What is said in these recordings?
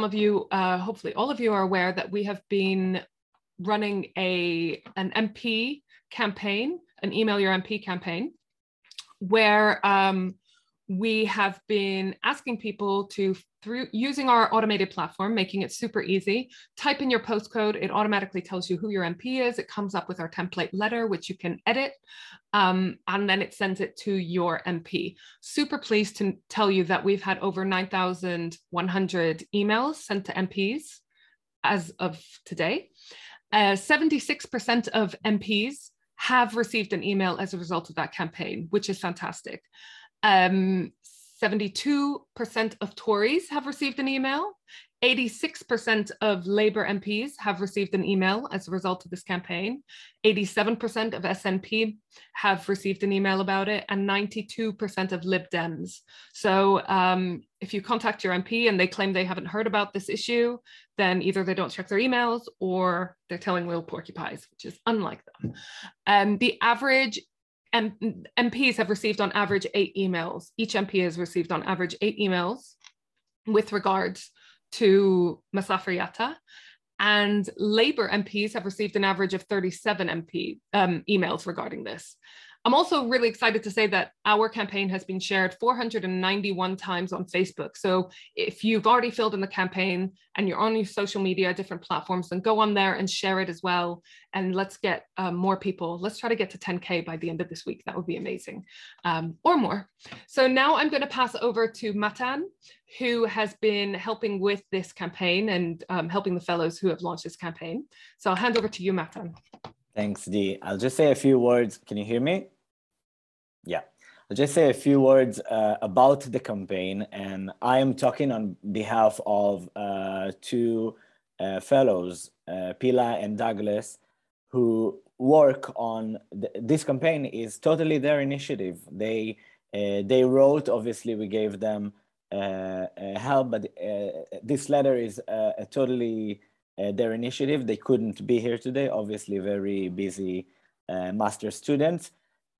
some of you, uh, hopefully all of you are aware that we have been running a an MP campaign, an email your MP campaign, where um, we have been asking people to through using our automated platform making it super easy. Type in your postcode it automatically tells you who your mp is. It comes up with our template letter which you can edit um, and then it sends it to your mp super pleased to tell you that we've had over 9100 emails sent to mps as of today. Uh, 76% of mps have received an email as a result of that campaign which is fantastic. Um, 72% of Tories have received an email. 86% of Labour MPs have received an email as a result of this campaign. 87% of SNP have received an email about it, and 92% of Lib Dems. So, um, if you contact your MP and they claim they haven't heard about this issue, then either they don't check their emails or they're telling little porcupines, which is unlike them. Um, the average M- MPs have received on average eight emails. Each MP has received on average eight emails with regards to Masafer Yatta. And Labour MPs have received an average of 37 MP um, emails regarding this. I'm also really excited to say that our campaign has been shared 491 times on Facebook. So if you've already filled in the campaign and you're on your social media, different platforms, then go on there and share it as well. And let's get um, more people. Let's try to get to 10K by the end of this week. That would be amazing um, or more. So now I'm going to pass over to Matan, who has been helping with this campaign and um, helping the fellows who have launched this campaign. So I'll hand over to you, Matan. Thanks, Dee. I'll just say a few words. Can you hear me? Yeah. I'll just say a few words uh, about the campaign. And I am talking on behalf of uh, two uh, fellows, uh, Pila and Douglas, who work on th this campaign is totally their initiative. They, uh, they wrote, obviously we gave them uh, help, but this letter is a totally uh, their initiative. They couldn't be here today, obviously very busy uh, master students.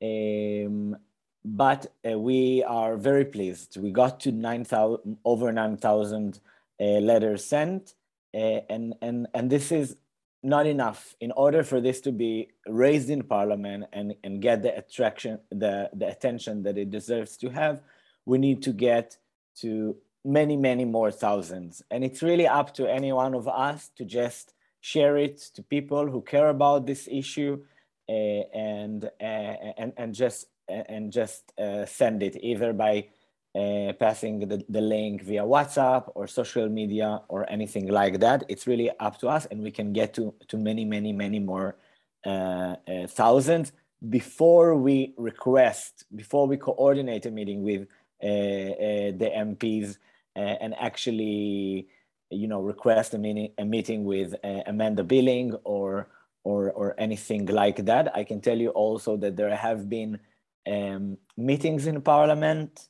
Um, but uh, we are very pleased. We got to 9,000, over 9,000 uh, letters sent. Uh, and, and, and this is not enough. In order for this to be raised in parliament and, and get the attraction, the, the attention that it deserves to have, we need to get to many, many more thousands. And it's really up to any one of us to just share it to people who care about this issue uh, and, uh, and, and just, and just uh, send it either by uh, passing the, the link via WhatsApp or social media or anything like that. It's really up to us and we can get to, to many, many, many more uh, uh, thousands before we request, before we coordinate a meeting with the MPs and actually you know request a meeting a meeting with uh, Amanda Billing or or or anything like that. I can tell you also that there have been um, meetings in Parliament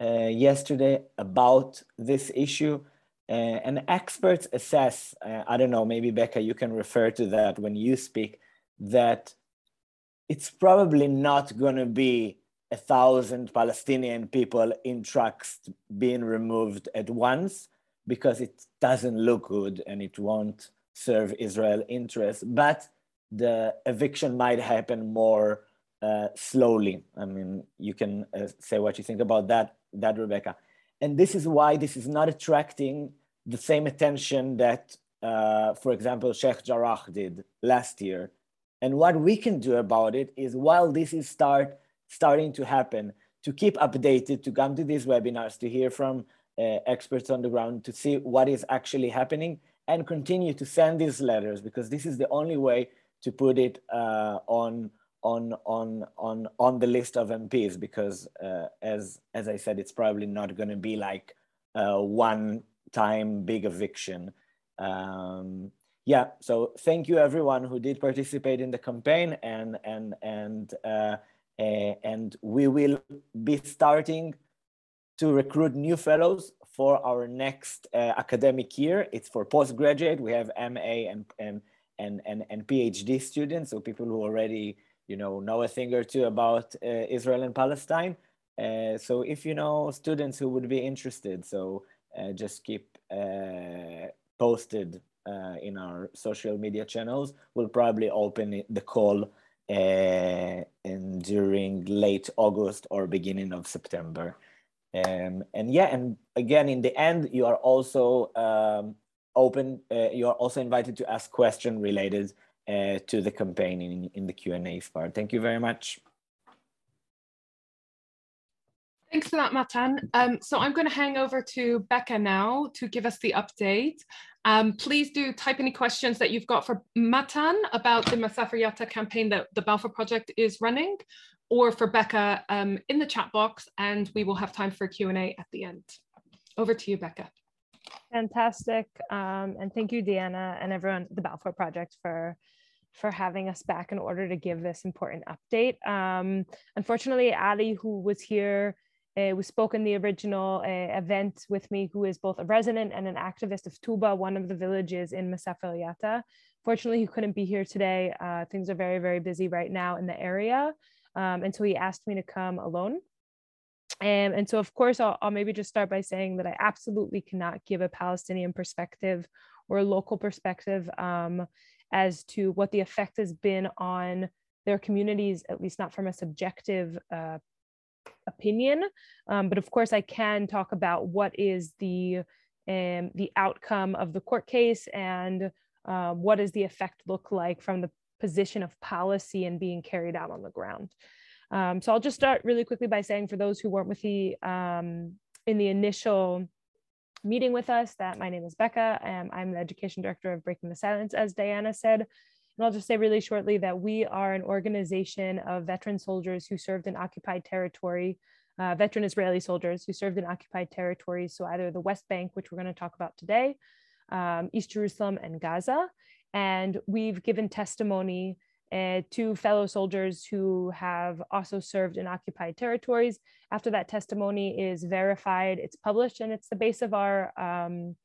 uh, yesterday about this issue. Uh, and experts assess, uh, I don't know, maybe Becca, you can refer to that when you speak, that it's probably not going to be a thousand Palestinian people in trucks being removed at once because it doesn't look good and it won't serve Israel interests. But the eviction might happen more uh, slowly. I mean, you can uh, say what you think about that, that Rebecca. And this is why this is not attracting the same attention that, uh, for example, Sheikh Jarrah did last year. And what we can do about it is while this is start starting to happen, to keep updated, to come to these webinars, to hear from uh, experts on the ground, to see what is actually happening, and continue to send these letters because this is the only way to put it uh, on on on on on the list of MPs because uh, as as I said, it's probably not going to be like one time big eviction. Um, yeah, so thank you everyone who did participate in the campaign and and and uh, uh, and we will be starting to recruit new fellows for our next uh, academic year. It's for postgraduate. We have MA and, and, and, and, and PhD students, so people who already you know, know a thing or two about uh, Israel and Palestine. Uh, so if you know students who would be interested, so uh, just keep uh, posted uh, in our social media channels. We'll probably open the call uh, in, during late August or beginning of September. Um, and yeah, and again, in the end, you are also um, open, uh, you are also invited to ask questions related uh, to the campaign in, in the Q&A part. Thank you very much. Thanks for that, Matan. Um, so I'm going to hang over to Becca now to give us the update. Um, please do type any questions that you've got for Matan about the Masafer Yatta campaign that the Balfour Project is running, or for Becca um, in the chat box, and we will have time for Q&A at the end. Over to you, Becca. Fantastic. Um, and thank you, Deanna, and everyone at the Balfour Project for for having us back in order to give this important update. Um, unfortunately, Ali, who was here, uh, who spoke in the original uh, event with me, who is both a resident and an activist of Tuba, one of the villages in Masafer Yatta. Fortunately, he couldn't be here today. Uh, things are very, very busy right now in the area. Um, and so he asked me to come alone. And, and so, of course, I'll, I'll maybe just start by saying that I absolutely cannot give a Palestinian perspective or a local perspective um, as to what the effect has been on their communities, at least not from a subjective uh, opinion. Um, but of course, I can talk about what is the um, the outcome of the court case and uh, what does the effect look like from the position of policy and being carried out on the ground. Um, so I'll just start really quickly by saying for those who weren't with the um, in the initial meeting with us that my name is Becca I'm the education director of Breaking the Silence, as Diana said. And I'll just say really shortly that we are an organization of veteran soldiers who served in occupied territory, uh, veteran Israeli soldiers who served in occupied territories. So either the West Bank, which we're going to talk about today, um, East Jerusalem, and Gaza. And we've given testimony uh, to fellow soldiers who have also served in occupied territories. After that testimony is verified, it's published, and it's the base of our um,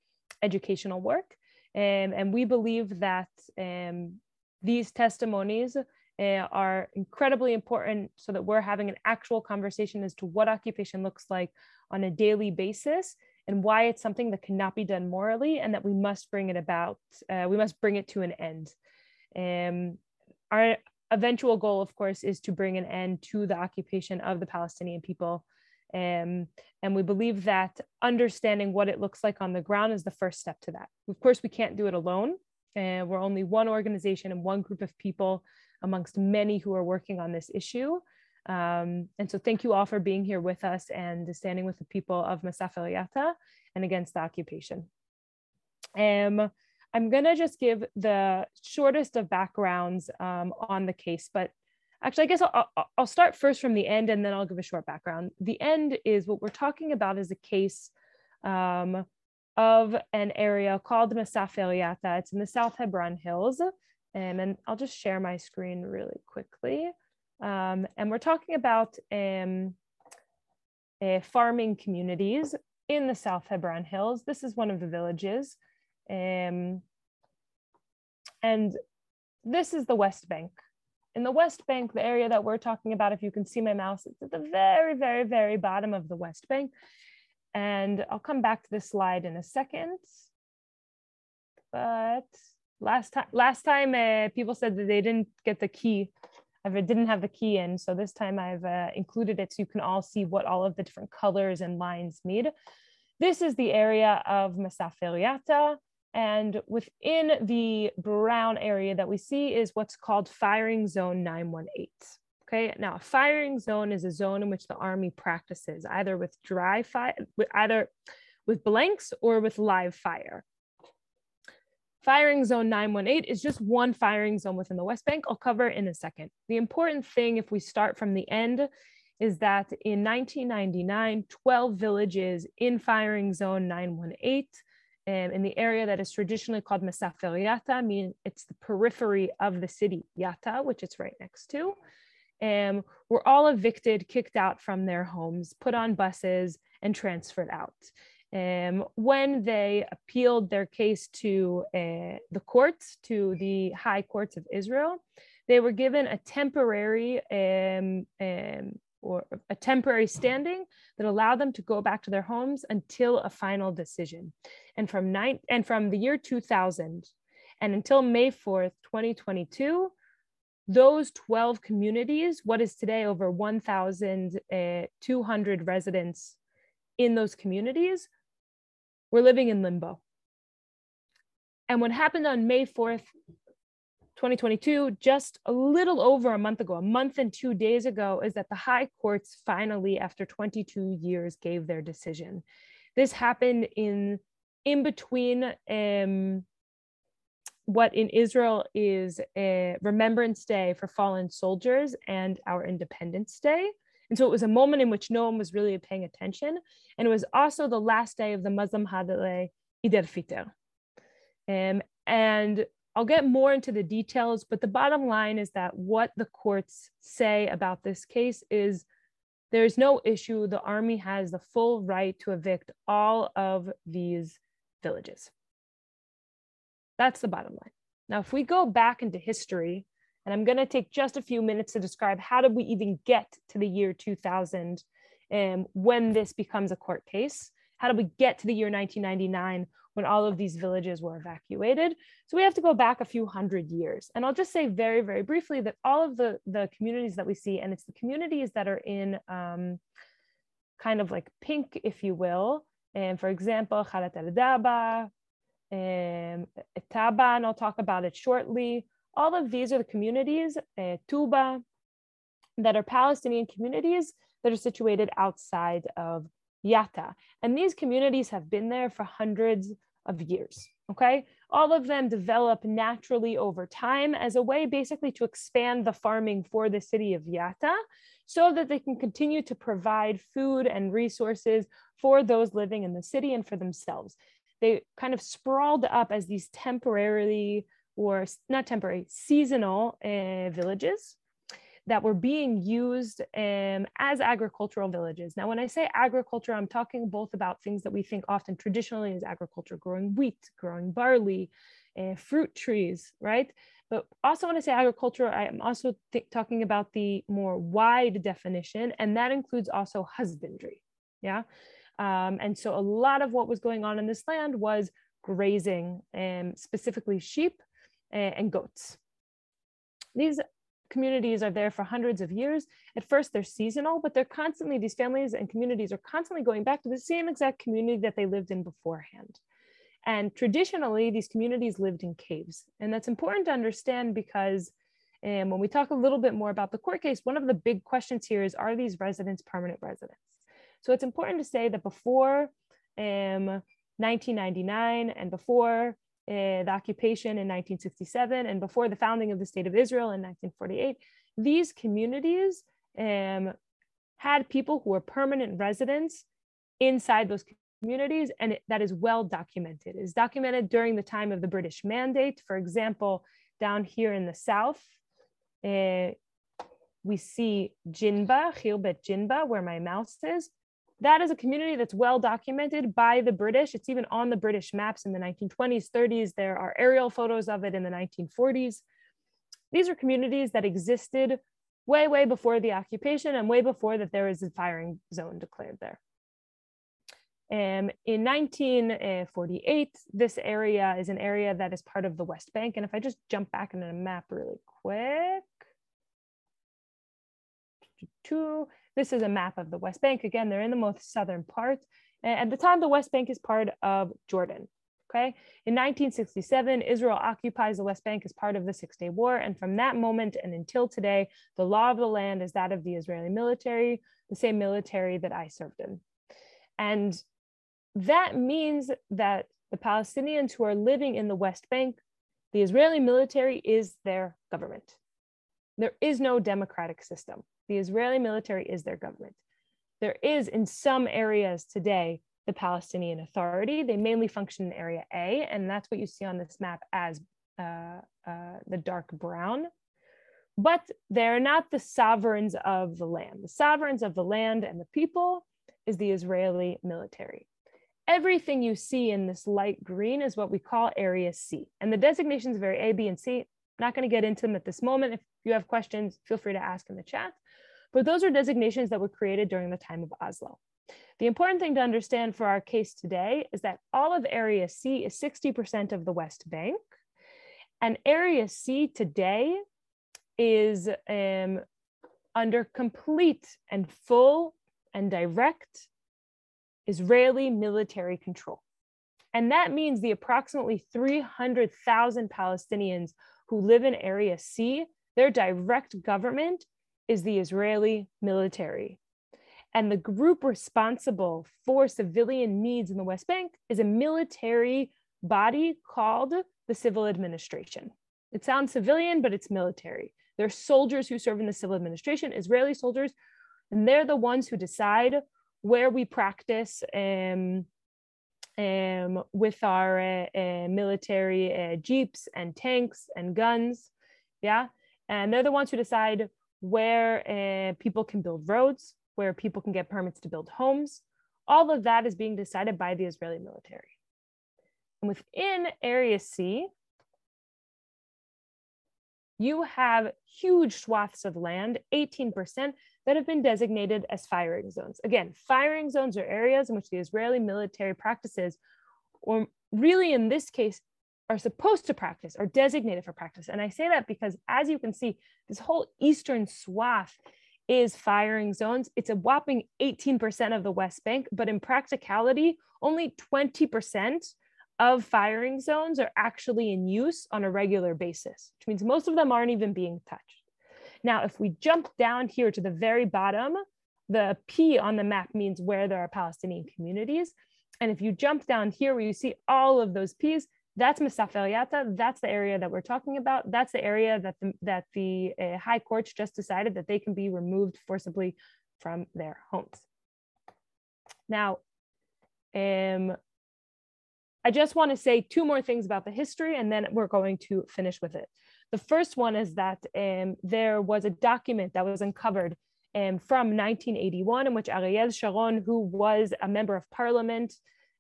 educational work. Um, and we believe that um, these testimonies uh, are incredibly important so that we're having an actual conversation as to what occupation looks like on a daily basis and why it's something that cannot be done morally and that we must bring it about, uh, we must bring it to an end. Um, our eventual goal, of course, is to bring an end to the occupation of the Palestinian people. Um, and we believe that understanding what it looks like on the ground is the first step to that. Of course, we can't do it alone. And we're only one organization and one group of people amongst many who are working on this issue. Um, and so thank you all for being here with us and standing with the people of Masafer Yatta and against the occupation. Um, I'm to just give the shortest of backgrounds um, on the case, but actually, I guess I'll, I'll, start first from the end and then I'll give a short background. The end is what we're talking about is a case um, of an area called Masafer Yatta. It's in the South Hebron Hills. Um, and I'll just share my screen really quickly. Um, and we're talking about um, farming communities in the South Hebron Hills. This is one of the villages. Um, and this is the West Bank. In the West Bank, the area that we're talking about, if you can see my mouse, it's at the very, very, very bottom of the West Bank. And I'll come back to this slide in a second. But last time, last time uh, people said that they didn't get the key. I didn't have the key in. So this time I've uh, included it so you can all see what all of the different colors and lines mean. This is the area of Masafer Yatta. And within the brown area that we see is what's called firing zone 918. Okay, now a firing zone is a zone in which the army practices either with dry fire, either with blanks or with live fire. Firing zone 918 is just one firing zone within the West Bank. I'll cover in a second. The important thing, if we start from the end, is that in 1999, 12 villages in firing zone 918 um, in the area that is traditionally called Masafer Yatta, meaning it's the periphery of the city Yatta, which it's right next to, um, were all evicted, kicked out from their homes, put on buses, and transferred out. Um, when they appealed their case to uh, the courts, to the high courts of Israel, they were given a temporary um, um, or a temporary standing that allowed them to go back to their homes until a final decision. And from nine and from the year 2000 and until May 4th, 2022, those 12 communities, what is today over 1,200 residents in those communities, were living in limbo. And what happened on May 4th, 2022, just a little over a month ago, a month and two days ago, is that the high courts finally, after 22 years, gave their decision. This happened in in between um, what in Israel is a Remembrance Day for fallen soldiers and our Independence Day. And so it was a moment in which no one was really paying attention. And it was also the last day of the Muslim holiday, Eid al-Fitr. Um, and I'll get more into the details, but the bottom line is that what the courts say about this case is there's no issue. The army has the full right to evict all of these villages. That's the bottom line. Now, if we go back into history, and I'm going to take just a few minutes to describe how did we even get to the year 2000 and when this becomes a court case? How did we get to the year 1999 when all of these villages were evacuated. So we have to go back a few hundred years. And I'll just say very, very briefly that all of the, the communities that we see, and it's the communities that are in um, kind of like pink, if you will, and for example, Khalat al-Daba, um, Taba, and I'll talk about it shortly. All of these are the communities, uh, Tuba, that are Palestinian communities that are situated outside of Yatta. And these communities have been there for hundreds of years. Okay. All of them develop naturally over time as a way basically to expand the farming for the city of Yatta so that they can continue to provide food and resources for those living in the city and for themselves. They kind of sprawled up as these temporarily or not temporary, seasonal uh, villages that were being used um, as agricultural villages. Now, when I say agriculture, I'm talking both about things that we think often traditionally as agriculture, growing wheat, growing barley, uh, fruit trees, right? But also when I say agriculture, I'm also talking about the more wide definition, and that includes also husbandry, yeah? Um, and so a lot of what was going on in this land was grazing, um, specifically sheep and, goats. These communities are there for hundreds of years. At first, they're seasonal, but they're constantly, these families and communities are constantly going back to the same exact community that they lived in beforehand. And traditionally, these communities lived in caves. And that's important to understand because um, when we talk a little bit more about the court case, one of the big questions here is are these residents permanent residents? So it's important to say that before um, 1999 and before uh, the occupation in 1967 and before the founding of the state of Israel in 1948, these communities um, had people who were permanent residents inside those communities, and it, that is well documented. It is documented during the time of the British Mandate. For example, down here in the south, uh, we see Jinba, Khirbet Jinba, where my mouse is that is a community that's well documented by the British. It's even on the British maps in the 1920s, 30s. There are aerial photos of it in the 1940s. These are communities that existed way, way before the occupation and way before that there was a firing zone declared there. Um, in 1948, this area is an area that is part of the West Bank. And if I just jump back into the map really quick, two, this is a map of the West Bank. Again, they're in the most southern part. And at the time, the West Bank is part of Jordan. Okay. In 1967, Israel occupies the West Bank as part of the Six Day War. And from that moment and until today, the law of the land is that of the Israeli military, the same military that I served in. And that means that the Palestinians who are living in the West Bank, the Israeli military is their government. There is no democratic system. The Israeli military is their government. There is, in some areas today, the Palestinian Authority. They mainly function in Area A, and that's what you see on this map as uh, uh, the dark brown. But they're not the sovereigns of the land. The sovereigns of the land and the people is the Israeli military. Everything you see in this light green is what we call Area C. And the designations of Area A, B, and C, I'm not going to get into them at this moment. If you have questions, feel free to ask in the chat. but those are designations that were created during the time of Oslo. The important thing to understand for our case today is that all of Area C is 60% of the West Bank, and Area C today is um, under complete and full and direct Israeli military control. And that means the approximately 300,000 Palestinians who live in Area C, their direct government is the Israeli military. And the group responsible for civilian needs in the West Bank is a military body called the Civil Administration. It sounds civilian, but it's military. There are soldiers who serve in the civil administration, Israeli soldiers, and they're the ones who decide where we practice um, um, with our uh, uh, military uh, jeeps and tanks and guns. Yeah. And they're the ones who decide where uh, people can build roads, where people can get permits to build homes. All of that is being decided by the Israeli military. And within Area C, you have huge swaths of land, 18%, that have been designated as firing zones. Again, firing zones are areas in which the Israeli military practices, or really in this case, are supposed to practice, are designated for practice. And I say that because, as you can see, this whole eastern swath is firing zones. It's a whopping 18% of the West Bank, but in practicality, only 20% of firing zones are actually in use on a regular basis, which means most of them aren't even being touched. Now, if we jump down here to the very bottom, the P on the map means where there are Palestinian communities. And if you jump down here where you see all of those P's, that's Masafer Yatta. That's the area that we're talking about. That's the area that the, that the uh, High Courts just decided that they can be removed forcibly from their homes. Now, um, I just want to say two more things about the history and then we're going to finish with it. The first one is that um, there was a document that was uncovered um, from 1981 in which Ariel Sharon, who was a member of parliament,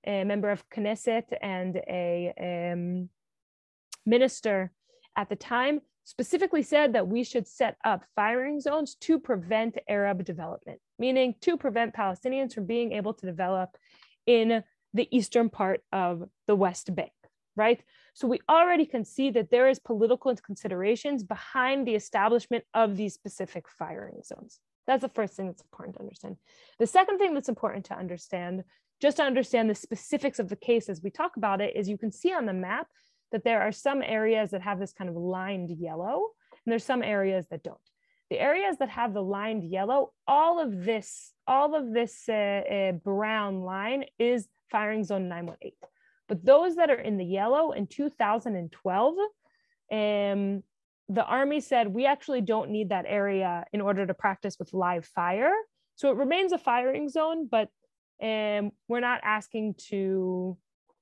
a member of Knesset, and a um, minister at the time, specifically said that we should set up firing zones to prevent Arab development, meaning to prevent Palestinians from being able to develop in the eastern part of the West Bank, right? So we already can see that there is political considerations behind the establishment of these specific firing zones. That's the first thing that's important to understand. The second thing that's important to understand, just to understand the specifics of the case as we talk about it, is you can see on the map that there are some areas that have this kind of lined yellow, and there's some areas that don't. The areas that have the lined yellow, all of this, all of this uh, uh, brown line is firing zone 918. But those that are in the yellow in 2012, um, the Army said, we actually don't need that area in order to practice with live fire. So it remains a firing zone, but um, we're not asking to,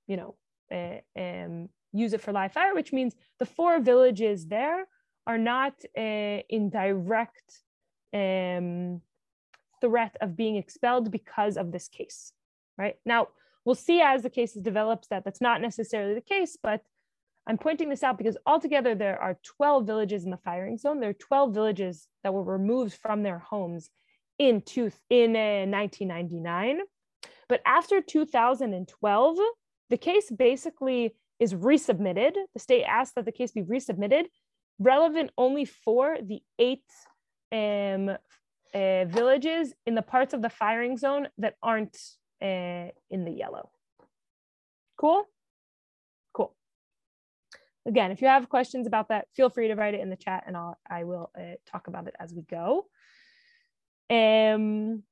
you know, uh, um, use it for live fire, which means the four villages there are not uh, in direct um, threat of being expelled because of this case, right? Now, We'll see as the case develops that that's not necessarily the case, but I'm pointing this out because altogether there are 12 villages in the firing zone. There are 12 villages that were removed from their homes in, two, in uh, 1999. But after 2012, the case basically is resubmitted. The state asked that the case be resubmitted, relevant only for the eight um, uh, villages in the parts of the firing zone that aren't uh, in the yellow. Cool? Cool. Again, if you have questions about that, feel free to write it in the chat and I'll, I will uh, talk about it as we go. Um,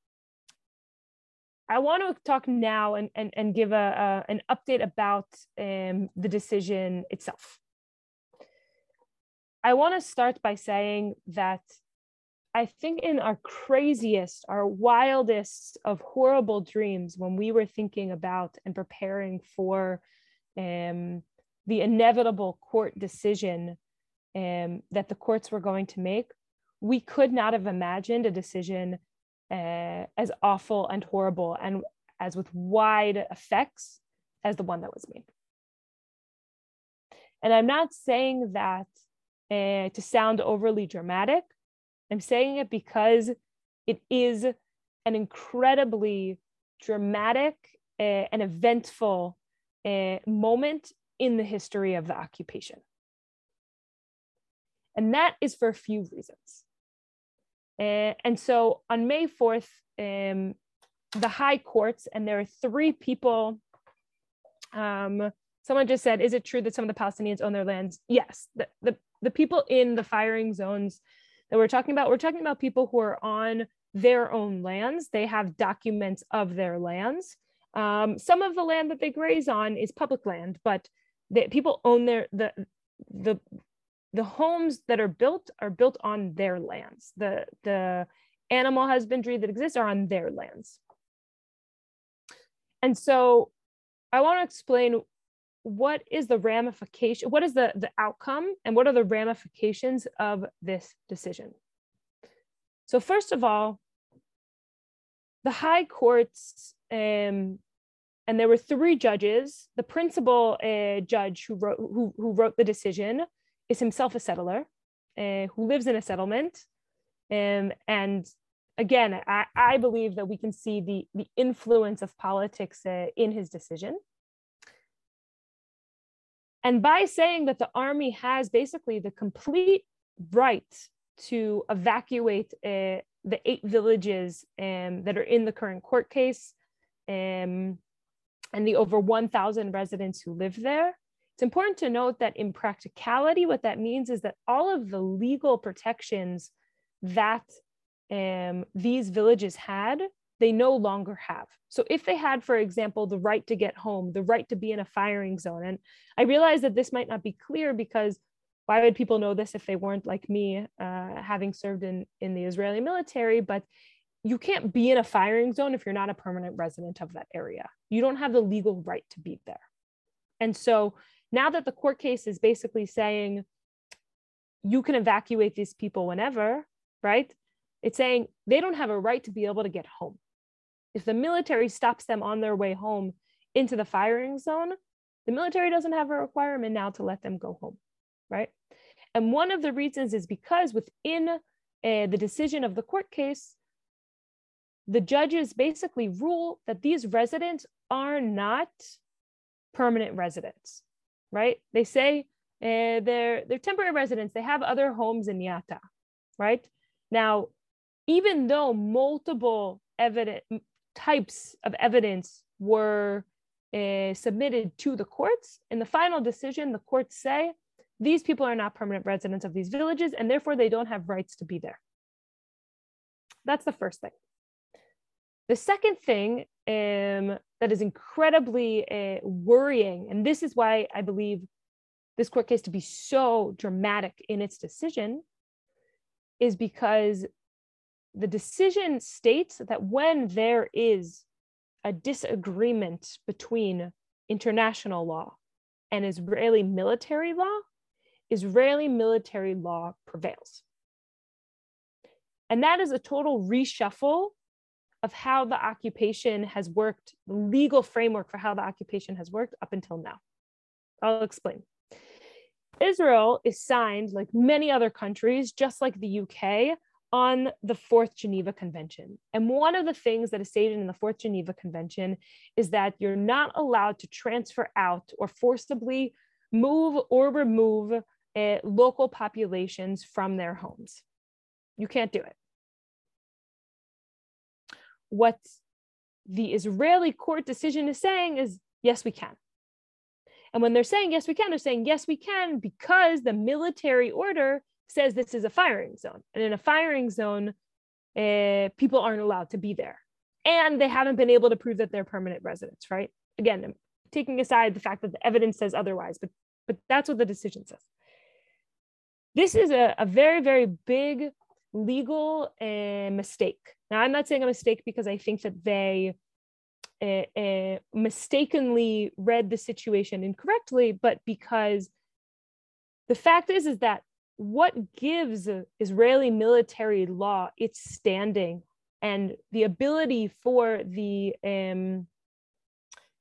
I want to talk now and, and, and give a, a an update about um, the decision itself. I want to start by saying that I think in our craziest, our wildest of horrible dreams, when we were thinking about and preparing for um, the inevitable court decision um, that the courts were going to make, we could not have imagined a decision uh, as awful and horrible and as with wide effects as the one that was made. And I'm not saying that uh, to sound overly dramatic, I'm saying it because It is an incredibly dramatic uh, and eventful uh, moment in the history of the occupation. And that is for a few reasons. Uh, and so on May 4th, um, the high courts, and there are three people. Um, someone just said, Is it true that some of the Palestinians own their lands? Yes. The, the, the people in the firing zones that we're talking about, we're talking about people who are on their own lands. They have documents of their lands. Um, some of the land that they graze on is public land, but the, people own their the the the homes that are built are built on their lands. The the animal husbandry that exists are on their lands. And so I want to explain what is the ramification, what is the, the outcome, and what are the ramifications of this decision. So first of all, the high courts, um, and there were three judges. The principal uh, judge who wrote who, who wrote the decision is himself a settler uh, who lives in a settlement. Um, and again, I, I, believe that we can see the, the influence of politics uh, in his decision. And by saying that the army has basically the complete right to evacuate uh, the eight villages um, that are in the current court case um, and the over 1,000 residents who live there, it's important to note that in practicality, what that means is that all of the legal protections that um, these villages had, they no longer have. So if they had, for example, the right to get home, the right to be in a firing zone, and I realize that this might not be clear because why would people know this if they weren't like me, uh, having served in, in the Israeli military? But you can't be in a firing zone if you're not a permanent resident of that area. You don't have the legal right to be there. And so now that the court case is basically saying you can evacuate these people whenever, right? It's saying they don't have a right to be able to get home. If the military stops them on their way home into the firing zone, the military doesn't have a requirement now to let them go home, right? And one of the reasons is because within uh, the decision of the court case, the judges basically rule that these residents are not permanent residents right? They say uh, they're they're temporary residents. They have other homes in Yatta, right? Now, even though multiple evidence types of evidence were uh, submitted to the courts, in the final decision, the courts say these people are not permanent residents of these villages, and therefore they don't have rights to be there. That's the first thing. The second thing um, that is incredibly uh, worrying, and this is why I believe this court case to be so dramatic in its decision, is because the decision states that when there is a disagreement between international law and Israeli military law, Israeli military law prevails. And that is a total reshuffle of how the occupation has worked, the legal framework for how the occupation has worked up until now. I'll explain. Israel is signed, like many other countries, just like the UK, on the Fourth Geneva Convention. And one of the things that is stated in the Fourth Geneva Convention is that you're not allowed to transfer out or forcibly move or remove uh, local populations from their homes. You can't do it what the Israeli court decision is saying is yes, we can. And when they're saying yes, we can, they're saying yes, we can because the military order says this is a firing zone. And in a firing zone, uh, people aren't allowed to be there. And they haven't been able to prove that they're permanent residents, right? Again, I'm taking aside the fact that the evidence says otherwise, but, but that's what the decision says. This is a, a very, very big legal uh, mistake. Now, I'm not saying a mistake because I think that they uh, uh, mistakenly read the situation incorrectly, but because the fact is, is that what gives Israeli military law its standing and the ability for the um,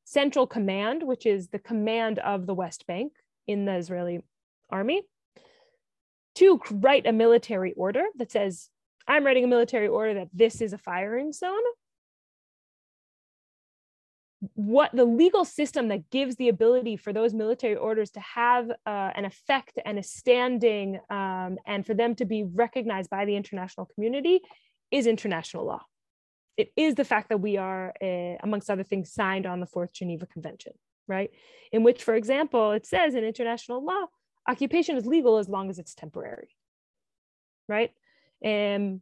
central command, which is the command of the West Bank in the Israeli army, to write a military order that says, I'm writing a military order that this is a firing zone, what the legal system that gives the ability for those military orders to have uh, an effect and a standing um, and for them to be recognized by the international community is international law. It is the fact that we are, uh, amongst other things, signed on the Fourth Geneva Convention, right? In which, for example, it says in international law, occupation is legal as long as it's temporary, right? Um,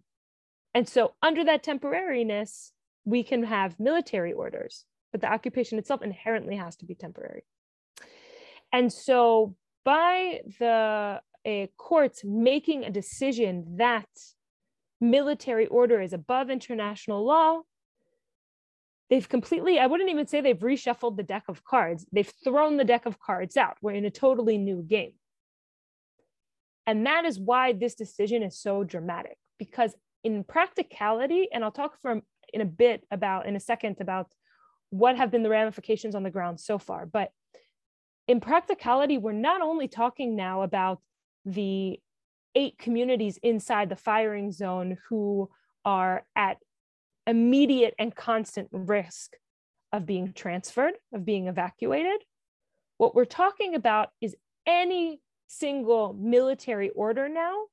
and so, under that temporariness, we can have military orders but the occupation itself inherently has to be temporary. And so by the uh, courts making a decision that military order is above international law, they've completely, I wouldn't even say they've reshuffled the deck of cards. They've thrown the deck of cards out. We're in a totally new game. And that is why this decision is so dramatic because in practicality, and I'll talk for in a bit about in a second about what have been the ramifications on the ground so far. But in practicality, we're not only talking now about the eight communities inside the firing zone who are at immediate and constant risk of being transferred, of being evacuated. What we're talking about is any single military order now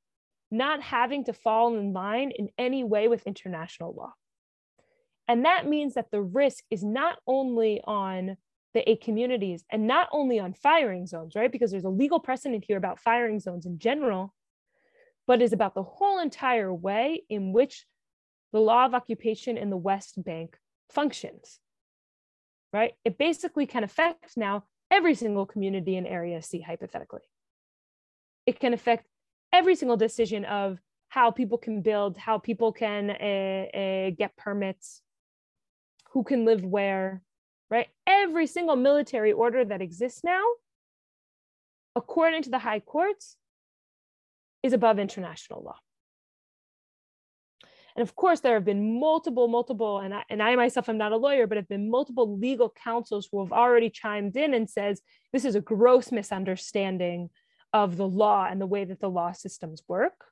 not having to fall in line in any way with international law. And that means that the risk is not only on the eight communities and not only on firing zones, right? Because there's a legal precedent here about firing zones in general, but is about the whole entire way in which the law of occupation in the West Bank functions, right? It basically can affect now every single community in Area C, hypothetically. It can affect every single decision of how people can build, how people can uh, uh, get permits, who can live where, right? Every single military order that exists now, according to the high courts, is above international law. And of course, there have been multiple, multiple, and I, and I myself am not a lawyer, but have been multiple legal counsels who have already chimed in and says this is a gross misunderstanding of the law and the way that the law systems work.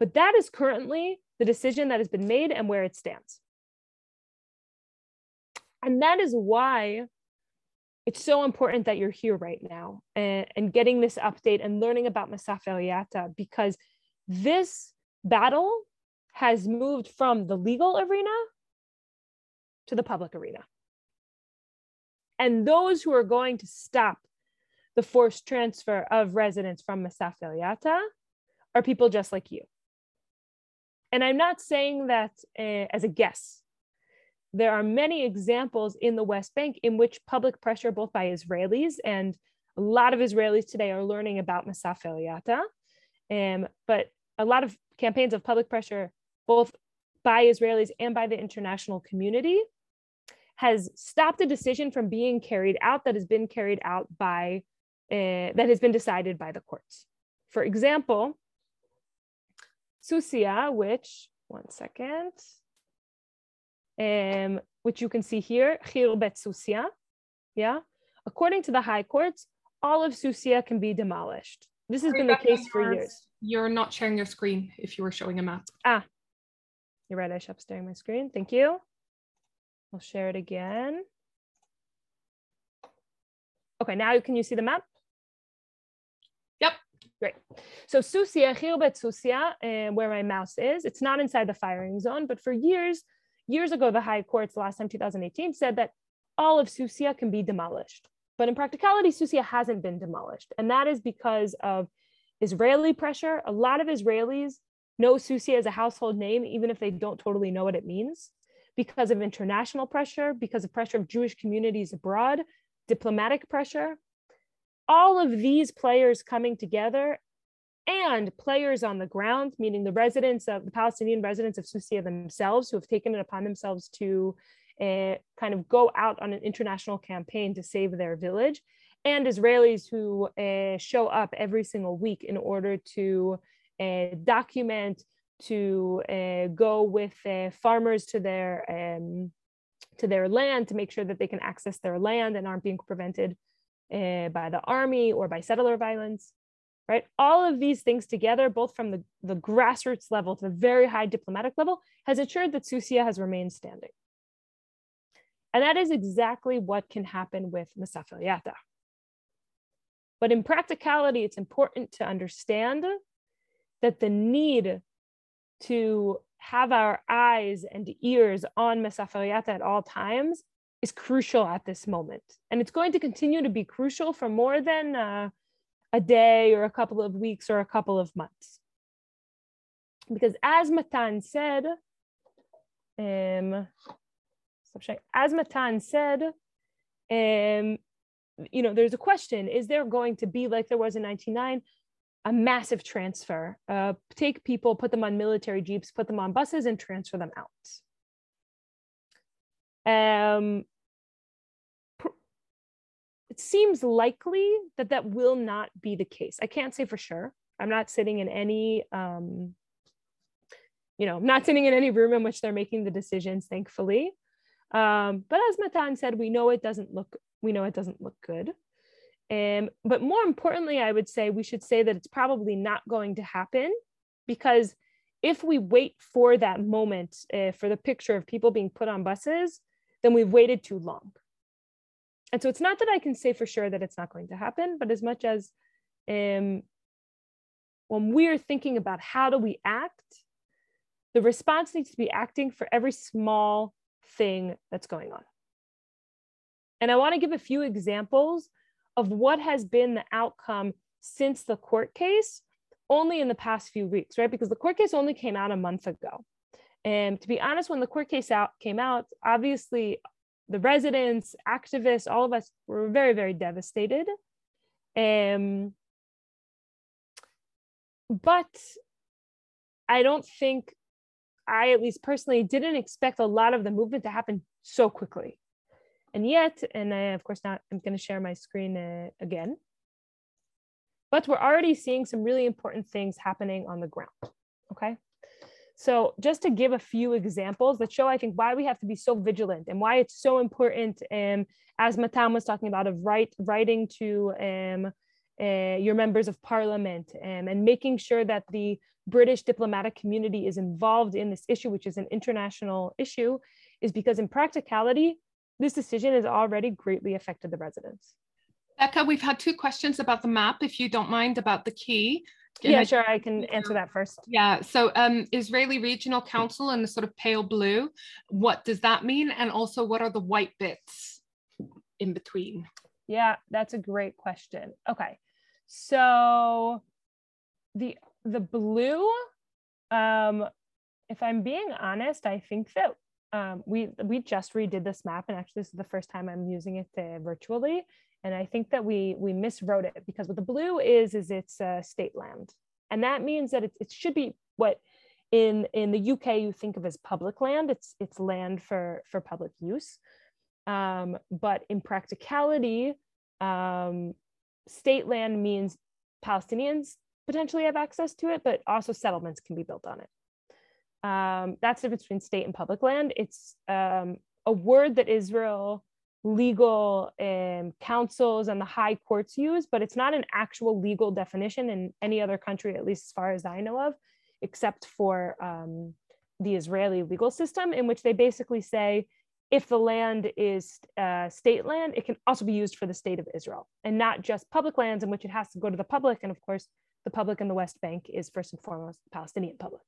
But that is currently the decision that has been made and where it stands. And that is why it's so important that you're here right now and, and getting this update and learning about Masafer Yatta because this battle has moved from the legal arena to the public arena. And those who are going to stop the forced transfer of residents from El are people just like you. And I'm not saying that uh, as a guess there are many examples in the West Bank in which public pressure, both by Israelis and a lot of Israelis today are learning about El um, but a lot of campaigns of public pressure, both by Israelis and by the international community, has stopped a decision from being carried out that has been carried out by, uh, that has been decided by the courts. For example, Susia, which, one second, um, which you can see here, Khirbet Susia. Yeah. According to the high courts, all of Susia can be demolished. This has been the case for years. You're not sharing your screen if you were showing a map. Ah, you're right. I should sharing my screen. Thank you. I'll share it again. Okay, now can you see the map? Great. So Susia, Khirbet Susia, uh, where my mouse is, it's not inside the firing zone, but for years, years ago, the high courts, last time 2018, said that all of Susia can be demolished. But in practicality, Susia hasn't been demolished. And that is because of Israeli pressure. A lot of Israelis know Susia as a household name, even if they don't totally know what it means, because of international pressure, because of pressure of Jewish communities abroad, diplomatic pressure. All of these players coming together and players on the ground, meaning the residents of the Palestinian residents of Susia themselves, who have taken it upon themselves to uh, kind of go out on an international campaign to save their village, and Israelis who uh, show up every single week in order to uh, document, to go with farmers to their um, to their land to make sure that they can access their land and aren't being prevented Eh, by the army or by settler violence right? All of these things together, both from the, the grassroots level to the very high diplomatic level, has ensured that Susia has remained standing. And that is exactly what can happen with Masafer Yatta. But in practicality, it's important to understand that the need to have our eyes and ears on Masafer Yatta at all times is crucial at this moment. And it's going to continue to be crucial for more than uh, a day or a couple of weeks or a couple of months. Because as Matan said, um, as Matan said, um, you know, there's a question, is there going to be, like there was in 99, a massive transfer, uh, take people, put them on military jeeps, put them on buses and transfer them out. Um, it seems likely that that will not be the case. I can't say for sure. I'm not sitting in any, um, you know, not sitting in any room in which they're making the decisions, thankfully. Um, but as Matan said, we know it doesn't look, we know it doesn't look good. Um, but more importantly, I would say we should say that it's probably not going to happen because if we wait for that moment uh, for the picture of people being put on buses, then we've waited too long. And so it's not that I can say for sure that it's not going to happen, but as much as um, when we're thinking about how do we act, the response needs to be acting for every small thing that's going on. And I want to give a few examples of what has been the outcome since the court case only in the past few weeks, right? Because the court case only came out a month ago. And to be honest, when the court case out came out, obviously the residents, activists, all of us were very, very devastated. Um, but I don't think I, at least personally, didn't expect a lot of the movement to happen so quickly. And yet, and I, of course, not, I'm going to share my screen uh, again. But we're already seeing some really important things happening on the ground. Okay. So just to give a few examples that show, I think, why we have to be so vigilant and why it's so important, um, as Matan was talking about, of writing to um, uh, your members of parliament um, and making sure that the British diplomatic community is involved in this issue, which is an international issue, is because in practicality, this decision has already greatly affected the residents. Becca, we've had two questions about the map, if you don't mind, about the key. Yeah, sure, I can answer that first. Yeah, so um, Israeli Regional Council in the sort of pale blue, what does that mean? And also, what are the white bits in between? Yeah, that's a great question. Okay, so the the blue, um, if I'm being honest, I think that um, we we just redid this map, and actually this is the first time I'm using it virtually. And I think that we we miswrote it because what the blue is is it's uh, state land, and that means that it, it should be what in in the UK you think of as public land. It's it's land for for public use, um, but in practicality, um, state land means Palestinians potentially have access to it, but also settlements can be built on it. Um, that's the difference between state and public land. It's um, a word that Israel legal um, councils and the high courts use, but it's not an actual legal definition in any other country, at least as far as I know of, except for um, the Israeli legal system, in which they basically say if the land is uh, state land, it can also be used for the state of Israel and not just public lands in which it has to go to the public. And of course, the public in the West Bank is first and foremost the Palestinian public.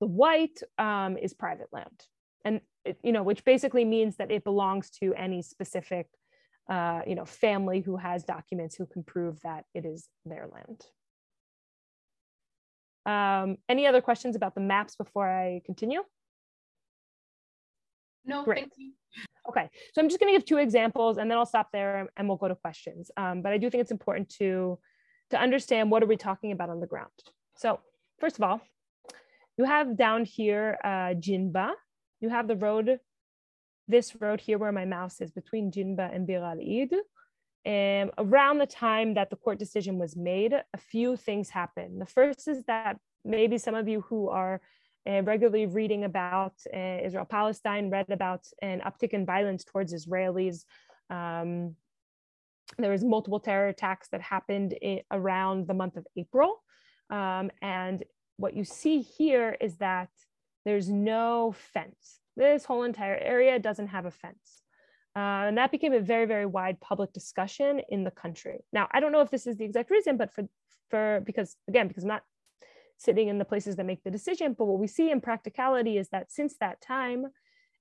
The white um, is private land, and it, you know, which basically means that it belongs to any specific, uh, you know, family who has documents who can prove that it is their land. Um, any other questions about the maps before I continue? No, Great. thank you. Okay, so I'm just going to give two examples and then I'll stop there and we'll go to questions. Um, but I do think it's important to, to understand what are we talking about on the ground. So first of all, you have down here uh, Jinba. You have the road, this road here where my mouse is between Jinba and Bir al Eid. And around the time that the court decision was made, a few things happened. The first is that maybe some of you who are uh, regularly reading about uh, Israel Palestine read about an uptick in violence towards Israelis um, there was multiple terror attacks that happened in, around the month of April. Um, and what you see here is that there's no fence. This whole entire area doesn't have a fence. Uh, and that became a very, very wide public discussion in the country. Now, I don't know if this is the exact reason, but for, for because again, because I'm not sitting in the places that make the decision, but what we see in practicality is that since that time,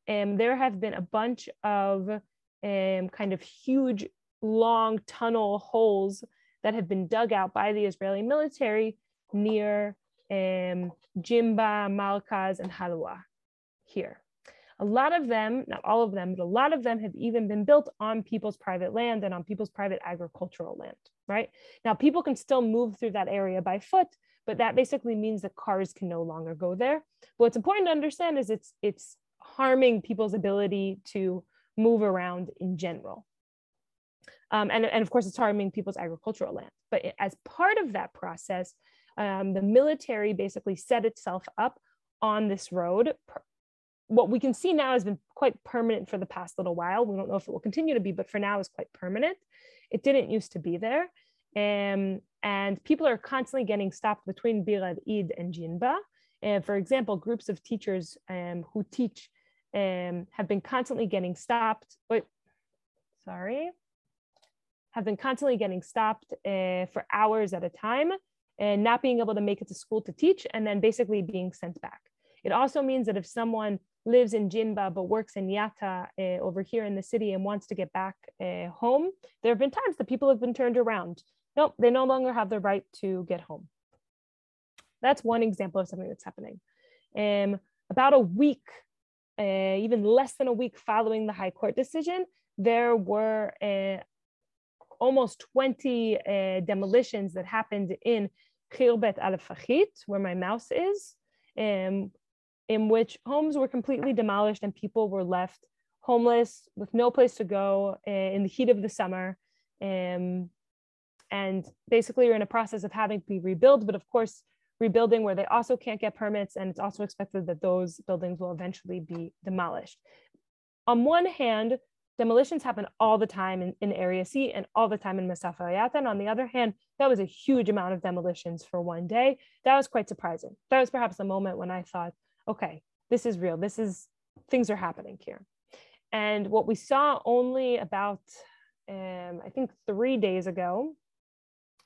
um, there have been a bunch of um, kind of huge, long tunnel holes that have been dug out by the Israeli military near um, Jinba, Markaz, and Halua here. A lot of them, not all of them, but a lot of them have even been built on people's private land and on people's private agricultural land, right? Now, people can still move through that area by foot, but that basically means that cars can no longer go there. But What's important to understand is it's, it's harming people's ability to move around in general. Um, and, and of course, it's harming people's agricultural land. But as part of that process, um, the military basically set itself up on this road. What we can see now has been quite permanent for the past little while. We don't know if it will continue to be, but for now is quite permanent. It didn't used to be there. Um, and people are constantly getting stopped between Bir Id and Jinba. And for example, groups of teachers um, who teach um, have been constantly getting stopped. Wait, sorry, have been constantly getting stopped uh, for hours at a time and not being able to make it to school to teach and then basically being sent back. It also means that if someone lives in Jinba but works in Yatta uh, over here in the city and wants to get back uh, home, there have been times that people have been turned around. Nope, they no longer have the right to get home. That's one example of something that's happening. Um, about a week, uh, even less than a week following the High Court decision, there were almost 20 uh, demolitions that happened in Khirbet al where my mouse is, um, in which homes were completely demolished and people were left homeless with no place to go uh, in the heat of the summer. Um, and basically, you're in a process of having to be rebuilt, but of course, rebuilding where they also can't get permits, and it's also expected that those buildings will eventually be demolished. On one hand, demolitions happen all the time in, in Area C and all the time in. And on the other hand, that was a huge amount of demolitions for one day. That was quite surprising. That was perhaps the moment when I thought, okay, this is real. This is, things are happening here. And what we saw only about, um, I think, three days ago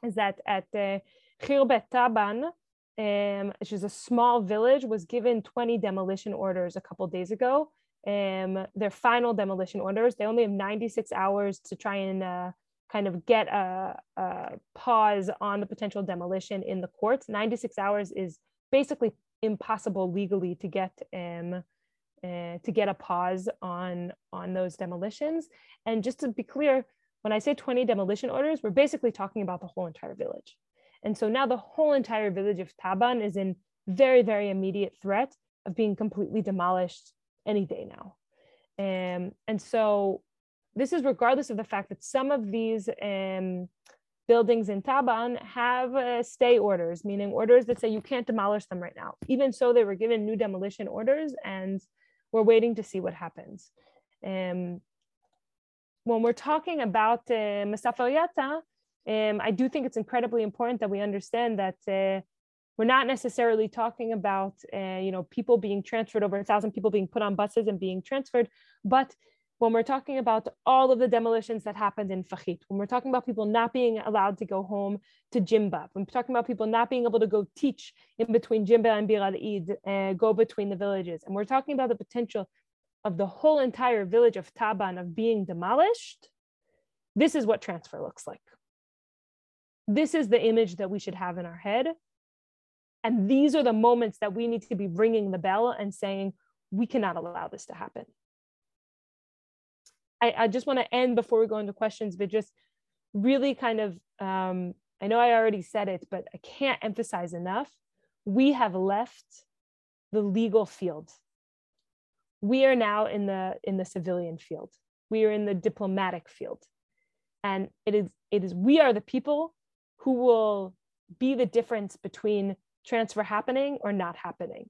is that at uh, Taban, um, which is a small village, was given 20 demolition orders a couple days ago um, their final demolition orders. They only have 96 hours to try and uh, kind of get a, a, pause on the potential demolition in the courts. 96 hours is basically impossible legally to get um, uh, to get a pause on on those demolitions. And just to be clear, when I say 20 demolition orders, we're basically talking about the whole entire village. And so now the whole entire village of Taban is in very, very immediate threat of being completely demolished any day now. Um, and so this is regardless of the fact that some of these um, buildings in Taban have uh, stay orders, meaning orders that say you can't demolish them right now. Even so, they were given new demolition orders and we're waiting to see what happens. Um, when we're talking about uh, Yatta, um, I do think it's incredibly important that we understand that uh, we're not necessarily talking about uh, you know people being transferred over a thousand people being put on buses and being transferred but when we're talking about all of the demolitions that happened in Fahit, when we're talking about people not being allowed to go home to Jinba, when we're talking about people not being able to go teach in between Jinba and Bir al-Eid, uh, go between the villages, and we're talking about the potential of the whole entire village of Taban of being demolished, this is what transfer looks like. This is the image that we should have in our head and these are the moments that we need to be ringing the bell and saying, we cannot allow this to happen. I, I just want to end before we go into questions, but just really kind of, um, I know I already said it, but I can't emphasize enough. We have left the legal field. We are now in the in the civilian field. We are in the diplomatic field. And it is it is we are the people who will be the difference between transfer happening or not happening.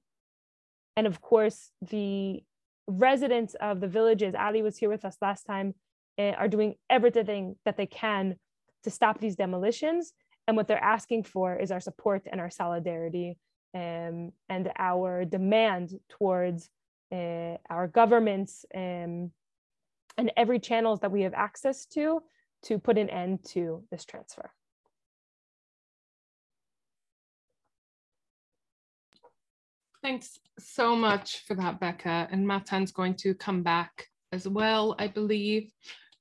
And of course, the residents of the villages, Ali was here with us last time, uh, are doing everything that they can to stop these demolitions. And what they're asking for is our support and our solidarity um, and our demand towards uh, our governments um, and every channels that we have access to to put an end to this transfer. Thanks so much for that, Becca. And Matan's going to come back as well, I believe.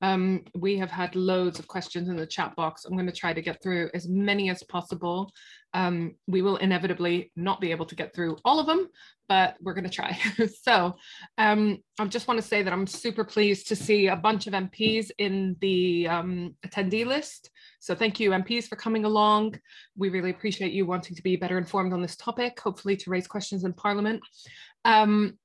Um, we have had loads of questions in the chat box. I'm going to try to get through as many as possible. Um, we will inevitably not be able to get through all of them, but we're going to try. so um, I just want to say that I'm super pleased to see a bunch of MPs in the um, attendee list. So thank you MPs for coming along. We really appreciate you wanting to be better informed on this topic, hopefully to raise questions in Parliament. Um,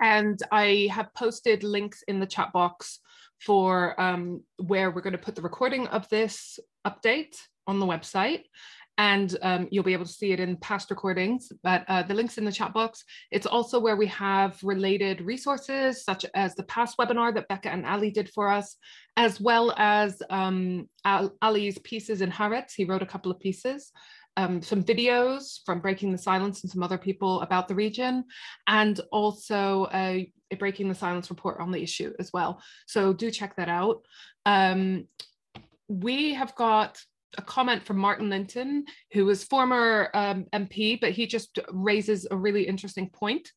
and I have posted links in the chat box for um, where we're going to put the recording of this update on the website. And um, you'll be able to see it in past recordings, but uh, the link's in the chat box. It's also where we have related resources, such as the past webinar that Becca and Ali did for us, as well as um, Ali's pieces in Haaretz. He wrote a couple of pieces um, some videos from Breaking the Silence and some other people about the region, and also a, a, Breaking the Silence report on the issue as well. So do check that out. Um, we have got a comment from Martin Linton, who was former um, MP, but he just raises a really interesting point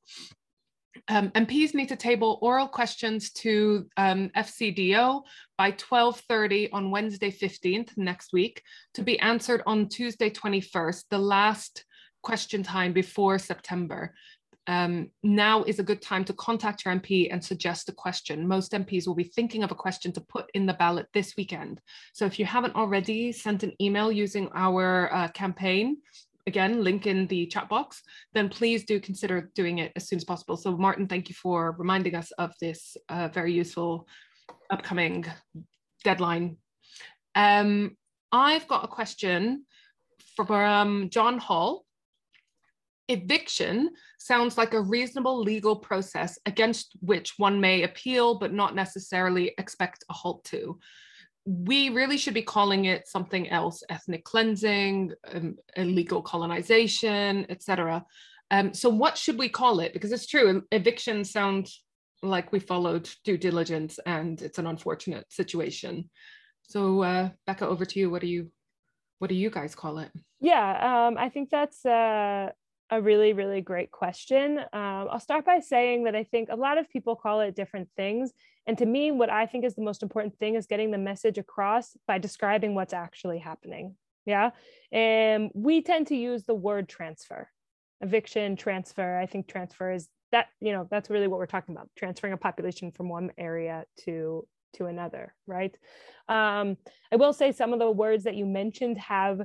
um, MPs need to table oral questions to um, FCDO by 12.30 on Wednesday 15th next week to be answered on Tuesday 21st, the last question time before September. Um, now is a good time to contact your MP and suggest a question. Most MPs will be thinking of a question to put in the ballot this weekend. So if you haven't already sent an email using our uh, campaign, again, link in the chat box, then please do consider doing it as soon as possible. So Martin, thank you for reminding us of this uh, very useful upcoming deadline. Um, I've got a question from John Hall. Eviction sounds like a reasonable legal process against which one may appeal, but not necessarily expect a halt to we really should be calling it something else ethnic cleansing um, illegal colonization etc um, so what should we call it? Because it's true eviction sounds like we followed due diligence and it's an unfortunate situation. So uh, becca over to you. What do you what do you guys call it? Yeah um, i think that's uh, a really, really great question. Um, I'll start by saying that I think a lot of people call it different things. And to me, what I think is the most important thing is getting the message across by describing what's actually happening. Yeah. And we tend to use the word transfer, eviction, transfer. I think transfer is that, you know, that's really what we're talking about transferring a population from one area to to another right um, i will say some of the words that you mentioned have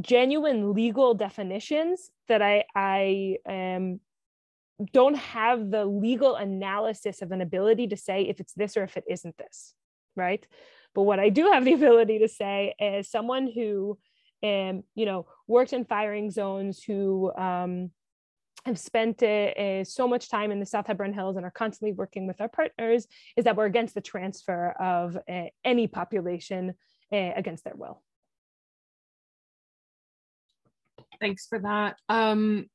genuine legal definitions that I I um, don't have the legal analysis of an ability to say if it's this or if it isn't this, right? But what I do have the ability to say is someone who, um, you know, worked in firing zones, who um, have spent uh, uh, so much time in the South Hebron Hills and are constantly working with our partners, is that we're against the transfer of uh, any population uh, against their will. Thanks for that. Um,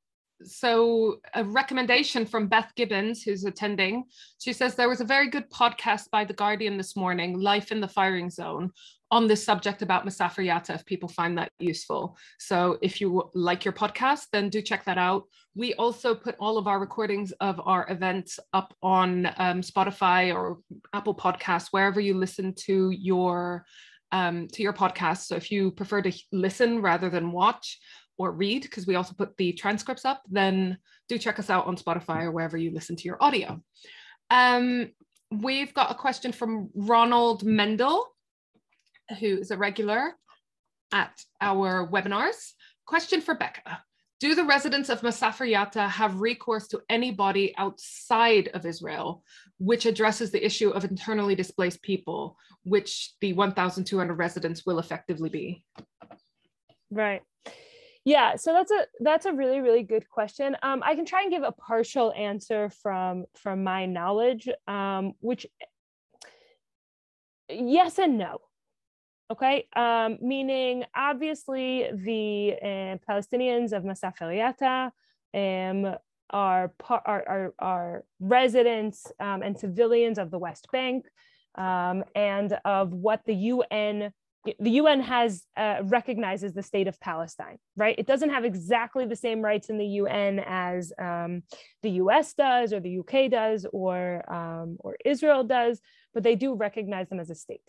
so a recommendation from Beth Gibbons, who's attending, she says there was a very good podcast by The Guardian this morning, Life in the Firing Zone, on this subject about Masafer Yatta, if people find that useful. So if you like your podcast, then do check that out. We also put all of our recordings of our events up on um, Spotify or Apple Podcasts, wherever you listen to your um, to your podcast. So if you prefer to listen rather than watch, or read, because we also put the transcripts up, then do check us out on Spotify or wherever you listen to your audio. Um, we've got a question from Ronald Mendel, who is a regular at our webinars. Question for Becca. Do the residents of Masafer Yatta have recourse to any body outside of Israel, which addresses the issue of internally displaced people, which the 1,200 residents will effectively be? Right yeah so that's a that's a really really good question um, i can try and give a partial answer from from my knowledge um, which yes and no. Okay, um, meaning obviously the uh, Palestinians of Masafer Yatta um, are, are, are, are, residents um, and civilians of the West Bank um, and of what the UN the UN has uh, recognizes the state of Palestine, right? It doesn't have exactly the same rights in the UN as um, the US does, or the UK does, or um, or Israel does, but they do recognize them as a state.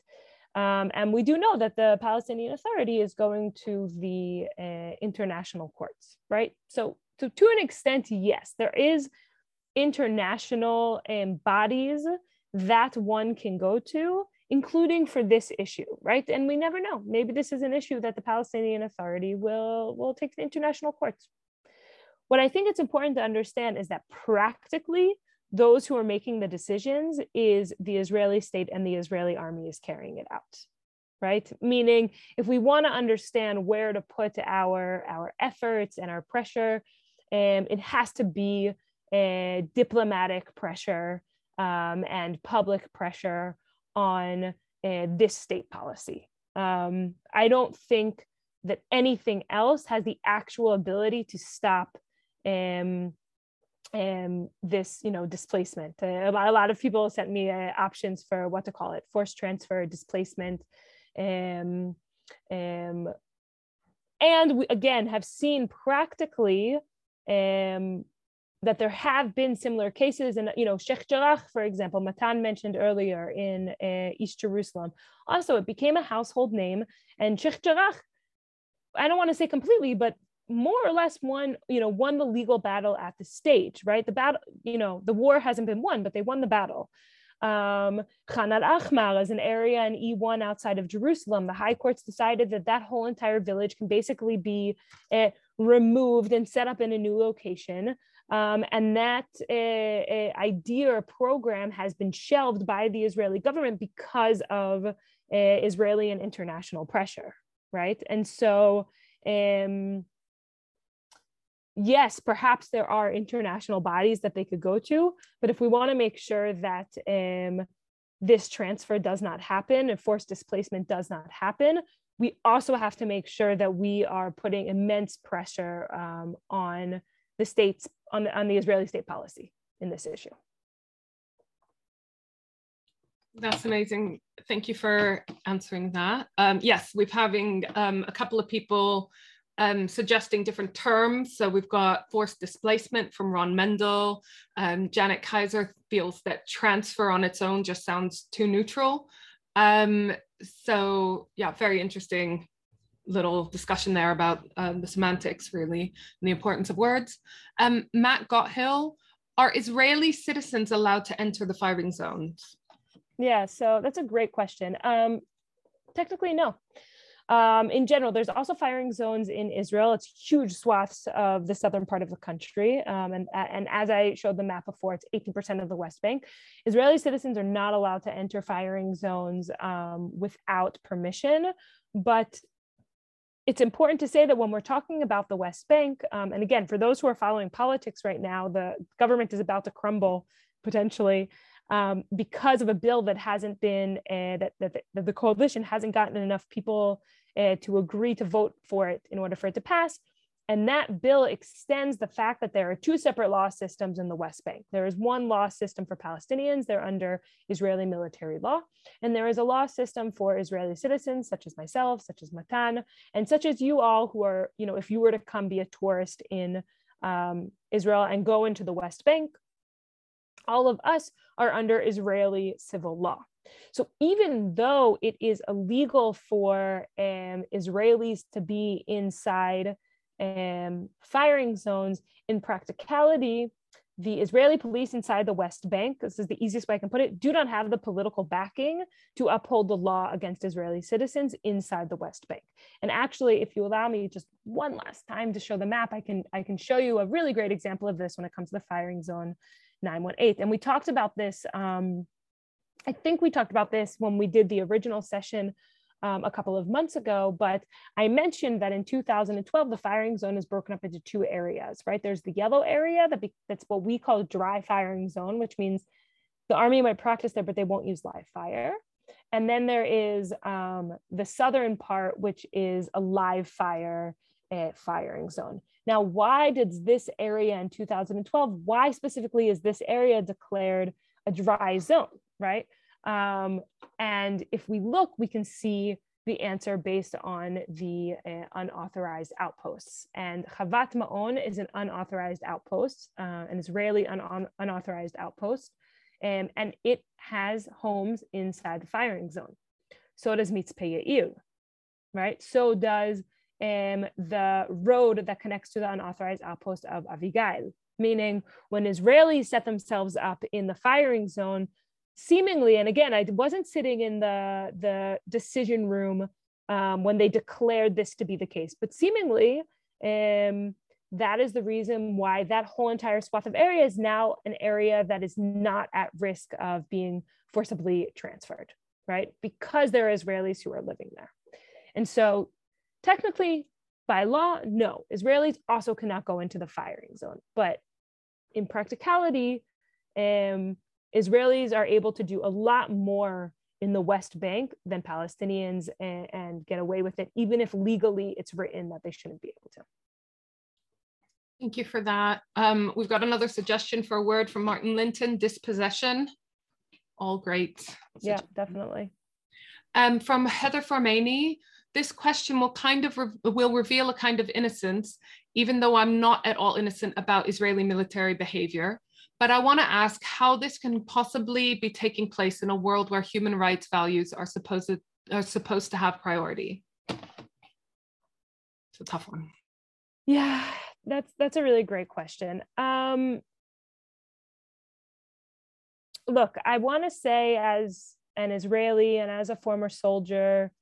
Um, and we do know that the Palestinian Authority is going to the uh, international courts, right? So, to, to an extent, yes, there is international um, bodies that one can go to, including for this issue, right? And we never know. Maybe this is an issue that the Palestinian Authority will, will take to international courts. What I think it's important to understand is that practically, those who are making the decisions is the Israeli state and the Israeli army is carrying it out, right? Meaning, if we want to understand where to put our, our efforts and our pressure, um, it has to be a diplomatic pressure um, and public pressure on uh, this state policy. Um, I don't think that anything else has the actual ability to stop um, um, this, you know, displacement. Uh, a, lot, a lot of people sent me uh, options for what to call it, forced transfer, displacement. Um, um, and we, again, have seen practically um, that there have been similar cases. And you know Sheikh Jarrah for example Matan mentioned earlier in uh, East Jerusalem. Also it became a household name. And Sheikh Jarrah I don't want to say completely but more or less won you know won the legal battle at the stage right? The battle you know the war hasn't been won but they won the battle. Um, Khan al-Ahmar is an area in E1 outside of Jerusalem. The high courts decided that that whole entire village can basically be uh, removed and set up in a new location. Um, and that uh, idea or program has been shelved by the Israeli government because of uh, Israeli and international pressure, right? And so, um, yes, perhaps there are international bodies that they could go to, but if we want to make sure that um, this transfer does not happen and forced displacement does not happen, we also have to make sure that we are putting immense pressure um, on the states on the, on the Israeli state policy in this issue. That's amazing. Thank you for answering that. Um, yes, we're having um, a couple of people um, suggesting different terms. So we've got forced displacement from Ron Mendel. Um, Janet Kaiser feels that transfer on its own just sounds too neutral. Um, so yeah, very interesting little discussion there about um, the semantics really and the importance of words. Um, Matt Gothill, are Israeli citizens allowed to enter the firing zones? Yeah, so that's a great question. Um, technically, no. Um, in general, there's also firing zones in Israel. It's huge swaths of the southern part of the country. Um, and, and as I showed the map before, it's 18% of the West Bank. Israeli citizens are not allowed to enter firing zones um, without permission, but it's important to say that when we're talking about the West Bank, um, and again, for those who are following politics right now, the government is about to crumble potentially um, because of a bill that hasn't been, uh, that, that, that, the coalition hasn't gotten enough people uh, to agree to vote for it in order for it to pass. And that bill extends the fact that there are two separate law systems in the West Bank. There is one law system for Palestinians, they're under Israeli military law. And there is a law system for Israeli citizens, such as myself, such as Matan, and such as you all who are, you know, if you were to come be a tourist in um, Israel and go into the West Bank, all of us are under Israeli civil law. So even though it is illegal for um, Israelis to be inside um, firing zones, in practicality, the Israeli police inside the West Bank, this is the easiest way I can put it, do not have the political backing to uphold the law against Israeli citizens inside the West Bank. And actually, if you allow me just one last time to show the map, I can, I can show you a really great example of this when it comes to the firing zone 918. And we talked about this, um, I think we talked about this when we did the original session um, a couple of months ago, but I mentioned that in 2012, the firing zone is broken up into two areas, right? There's the yellow area that be, that's what we call dry firing zone, which means the army might practice there, but they won't use live fire. and then there is um, the southern part, which is a live fire uh, firing zone. Now, why did this area in 2012, why specifically is this area declared a dry zone, right? Um, and if we look, we can see the answer based on the uh, unauthorized outposts. And Chavat Ma'on is an unauthorized outpost, uh, an Israeli un- unauthorized outpost, um, and it has homes inside the firing zone. So does Mitzpeh Yair, right? So does um, the road that connects to the unauthorized outpost of Avigail, meaning when Israelis set themselves up in the firing zone, seemingly, and again, I wasn't sitting in the, the decision room um, when they declared this to be the case, but seemingly, um, that is the reason why that whole entire swath of area is now an area that is not at risk of being forcibly transferred, right? Because there are Israelis who are living there. And so, technically, by law, no, Israelis also cannot go into the firing zone. But in practicality, um, Israelis are able to do a lot more in the West Bank than Palestinians and, and get away with it, even if legally it's written that they shouldn't be able to. Thank you for that. Um, we've got another suggestion for a word from Martin Linton, dispossession. All great. Yeah, definitely. Um, from Heather Farmani, this question will kind of re will reveal a kind of innocence, even though I'm not at all innocent about Israeli military behavior. But I want to ask how this can possibly be taking place in a world where human rights values are supposed to, are supposed to have priority. It's a tough one. Yeah, that's that's a really great question. Um, look, I want to say as an Israeli and as a former soldier,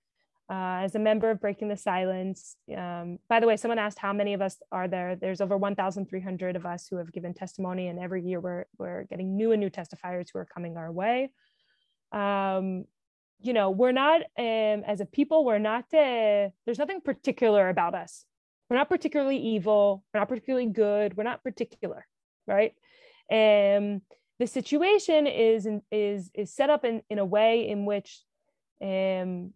uh, as a member of Breaking the Silence. Um, by the way, someone asked how many of us are there. There's over 1,300 of us who have given testimony, and every year we're we're getting new and new testifiers who are coming our way. Um, you know, we're not um, as a people, we're not. Uh, there's nothing particular about us. We're not particularly evil. We're not particularly good. We're not particular, right? Um, the situation is is is set up in in a way in which um,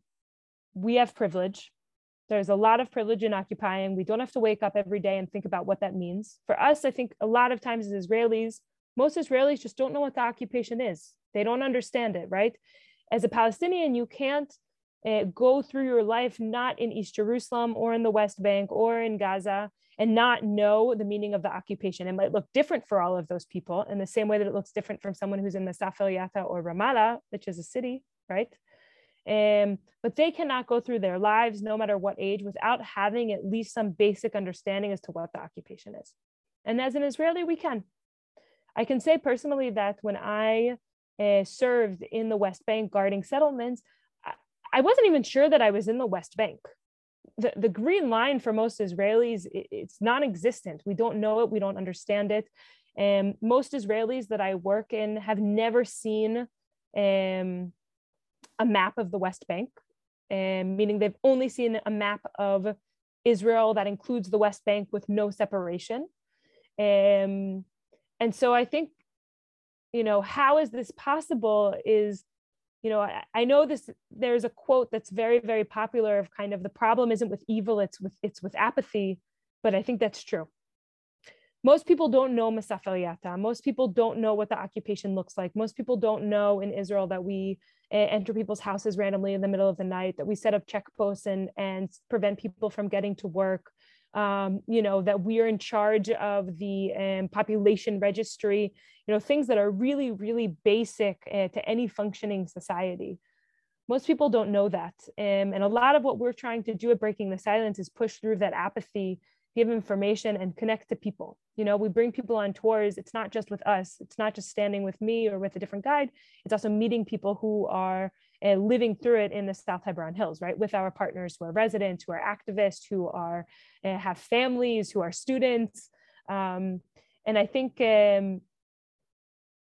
we have privilege. There's a lot of privilege in occupying. We don't have to wake up every day and think about what that means. For us, I think a lot of times as Israelis, most Israelis just don't know what the occupation is. They don't understand it, right? As a Palestinian, you can't uh, go through your life not in East Jerusalem or in the West Bank or in Gaza and not know the meaning of the occupation. It might look different for all of those people in the same way that it looks different from someone who's in the Safel Yatta or Ramallah, which is a city, right? Um, but they cannot go through their lives, no matter what age, without having at least some basic understanding as to what the occupation is. And as an Israeli, we can. I can say personally that when I uh, served in the West Bank guarding settlements, I wasn't even sure that I was in the West Bank. The, the green line for most Israelis, it, it's non existent. We don't know it, we don't understand it. And most Israelis that I work in have never seen um, a map of the West Bank, um, meaning they've only seen a map of Israel that includes the West Bank with no separation. Um, and so I think, you know, how is this possible is you know I, I, know this there's a quote that's very very popular of kind of the problem isn't with evil it's with it's with apathy but i think that's true most people don't know Masaf al Most people don't know what the occupation looks like. Most people don't know in Israel that we enter people's houses randomly in the middle of the night, that we set up checkposts and, and prevent people from getting to work. Um, you know, that we are in charge of the um, population registry, you know, things that are really, really basic uh, to any functioning society. Most people don't know that. Um, and a lot of what we're trying to do at Breaking the Silence is push through that apathy give information and connect to people. You know we bring people on tours. It's not just with us. It's not just standing with me or with a different guide. It's also meeting people who are uh, living through it in the south hebron hills right? With our partners who are residents who are activists who are uh, have families who are students. Um, and i think um,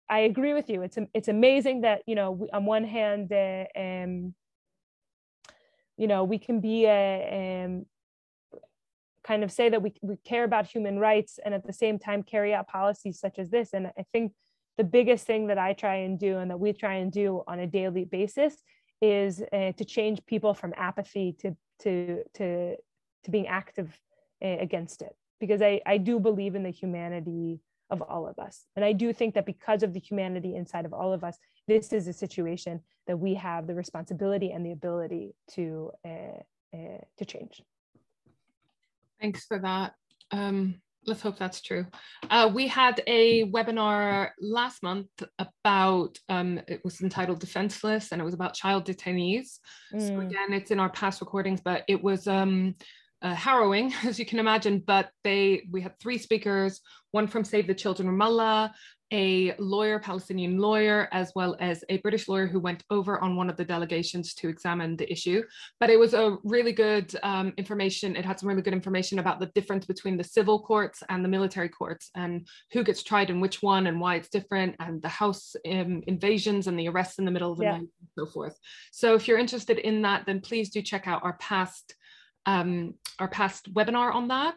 i agree with you. It's it's amazing that you know on one hand uh, um, you know we can be a, um, kind of say that we, we care about human rights and at the same time carry out policies such as this. And I think the biggest thing that I try and do and that we try and do on a daily basis is uh, to change people from apathy to to to to being active uh, against it. Because I, I do believe in the humanity of all of us. And i do think that because of the humanity inside of all of us this is a situation that we have the responsibility and the ability to uh, uh, to change thanks for that um, let's hope that's true. Uh, we had a webinar last month about, um, it was entitled Defenseless and it was about child detainees. Mm. So again, it's in our past recordings, but it was um, uh, harrowing, as you can imagine, but they, we had three speakers, one from Save the Children Ramallah, a lawyer, Palestinian lawyer, as well as a British lawyer who went over on one of the delegations to examine the issue. But it was a really good um, information. It had some really good information about the difference between the civil courts and the military courts and who gets tried in which one and why it's different and the house um, invasions and the arrests in the middle of the yeah. night and so forth. So if you're interested in that, then please do check out our past um, our past webinar on that.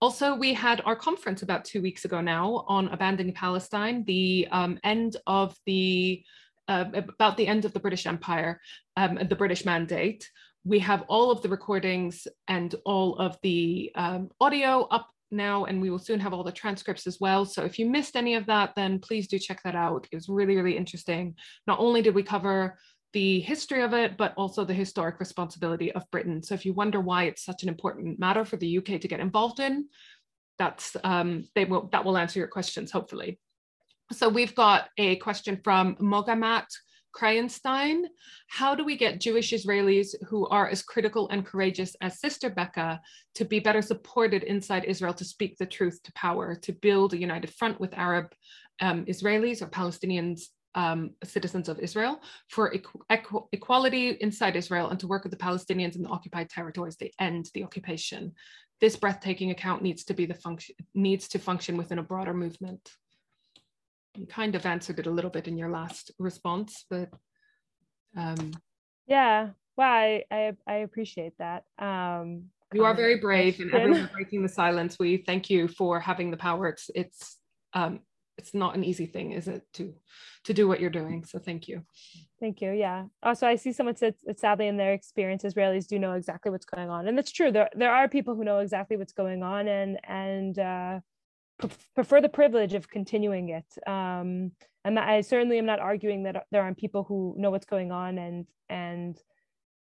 Also, we had our conference about two weeks ago now on abandoning Palestine, the um, end of the, uh, about the end of the British Empire, um, the British Mandate. We have all of the recordings and all of the um, audio up now, and we will soon have all the transcripts as well. So if you missed any of that, then please do check that out. It was really, really interesting. Not only did we cover the history of it, but also the historic responsibility of Britain. So if you wonder why it's such an important matter for the UK to get involved in, that's um, they will that will answer your questions hopefully. So we've got a question from Mogamat Krayenstein. How do we get Jewish Israelis who are as critical and courageous as Sister Becca to be better supported inside Israel to speak the truth to power, to build a united front with Arab um, Israelis or Palestinians um, citizens of Israel for equ equality inside Israel and to work with the Palestinians in the occupied territories to end the occupation. This breathtaking account needs to be the function needs to function within a broader movement. You kind of answered it a little bit in your last response, but um, yeah, well, I, I, I appreciate that. Um, you are very brave, and everyone breaking the silence. We thank you for having the power. It's it's um, it's not an easy thing is it to to do what you're doing so thank you. Thank you yeah. Also i see someone said sadly in their experience israelis do know exactly what's going on and that's true. There, there are people who know exactly what's going on and and uh, prefer the privilege of continuing it. Um, and i certainly am not arguing that there aren't people who know what's going on and and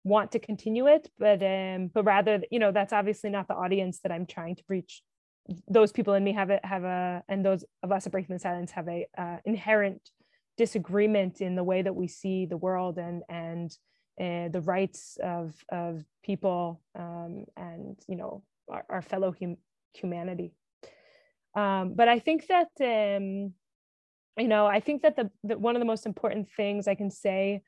want to continue it but um but rather you know that's obviously not the audience that i'm trying to reach those people and me have a have a and those of us at breaking the silence have a uh, inherent disagreement in the way that we see the world and and uh, the rights of of people um, and you know our, our fellow hum- humanity. Um, but i think that um, you know i think that the, the one of the most important things i can say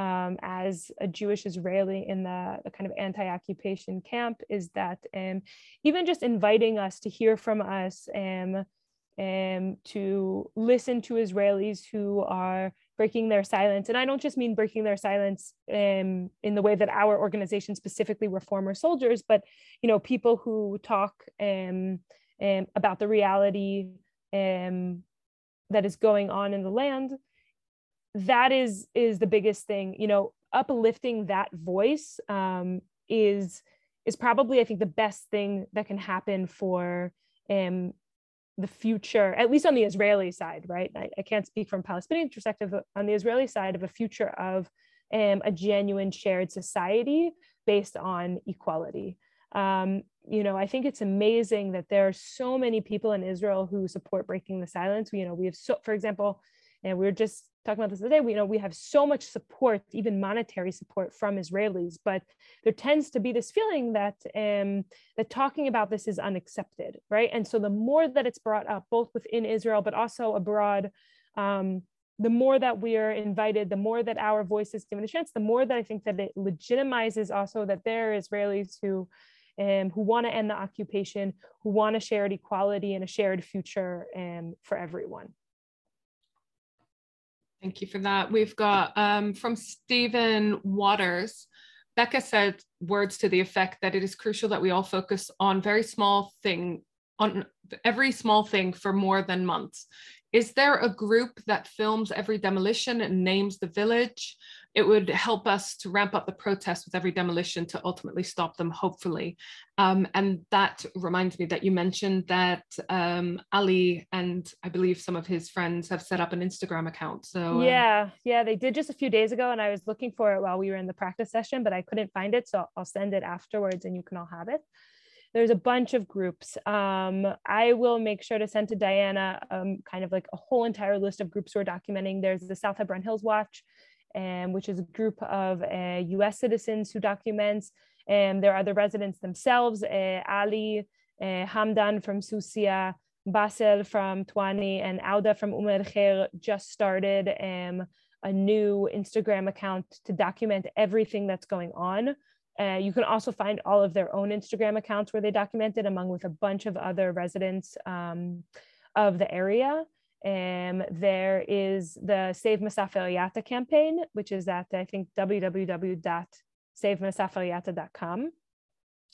um, as a Jewish Israeli in the, the kind of anti occupation camp is that um, even just inviting us to hear from us um, um, to listen to Israelis who are breaking their silence. And I don't just mean breaking their silence um, in the way that our organization specifically were former soldiers, but you know, people who talk um, um, about the reality that is going on in the land that is is the biggest thing you know uplifting that voice um, is is probably i think the best thing that can happen for um, the future at least on the israeli side right? I, I, can't speak from palestinian perspective on the israeli side of a future of um, a genuine shared society based on equality. Um, you know i think it's amazing that there are so many people in israel who support breaking the silence. You know we have so for example and we are just talking about this today we you know we have so much support even monetary support from israelis but there tends to be this feeling that um, that talking about this is unaccepted right? And so the more that it's brought up both within israel but also abroad um, the more that we are invited the more that our voice is given a chance the more that i think that it legitimizes also that there are israelis who um, who want to end the occupation who want a shared equality and a shared future um, for everyone Thank you for that. We've got um, from Stephen Waters. Becca said words to the effect that it is crucial that we all focus on very small thing, on every small thing for more than months. Is there a group that films every demolition and names the village? It would help us to ramp up the protests with every demolition to ultimately stop them, hopefully. Um, and that reminds me that you mentioned that um, Ali and I believe some of his friends have set up an Instagram account. So um, yeah, yeah, they did just a few days ago, and I was looking for it while we were in the practice session, but I couldn't find it, so I'll send it afterwards, and you can all have it there's a bunch of groups. Um, I will make sure to send to Diana um, kind of like a whole entire list of groups who are documenting. There's the South Hebron Hills Watch, um, which is a group of uh, US citizens who documents. And there are the residents themselves, uh, Ali, uh, Hamdan from Susia, Basel from Twani, and Auda from Umm Khair just started um, a new Instagram account to document everything that's going on. Uh, you can also find all of their own Instagram accounts where they documented among with a bunch of other residents um, of the area. Um, there is the Save Masafer campaign, which is at, I think, www.savemasafelyata.com.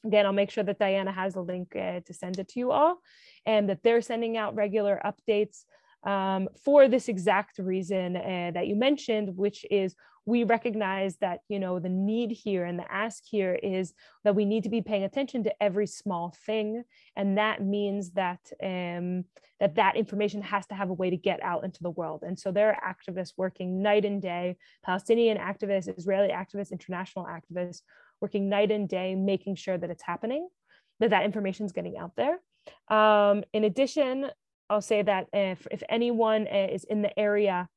Again, I'll make sure that Diana has a link uh, to send it to you all and that they're sending out regular updates um, for this exact reason uh, that you mentioned, which is we recognize that you know the need here and the ask here is that we need to be paying attention to every small thing. And that means that um, that that information has to have a way to get out into the world. And so there are activists working night and day palestinian activists israeli activists international activists working night and day making sure that it's happening that that information is getting out there. Um, in addition i'll say that if, if anyone uh, is in the area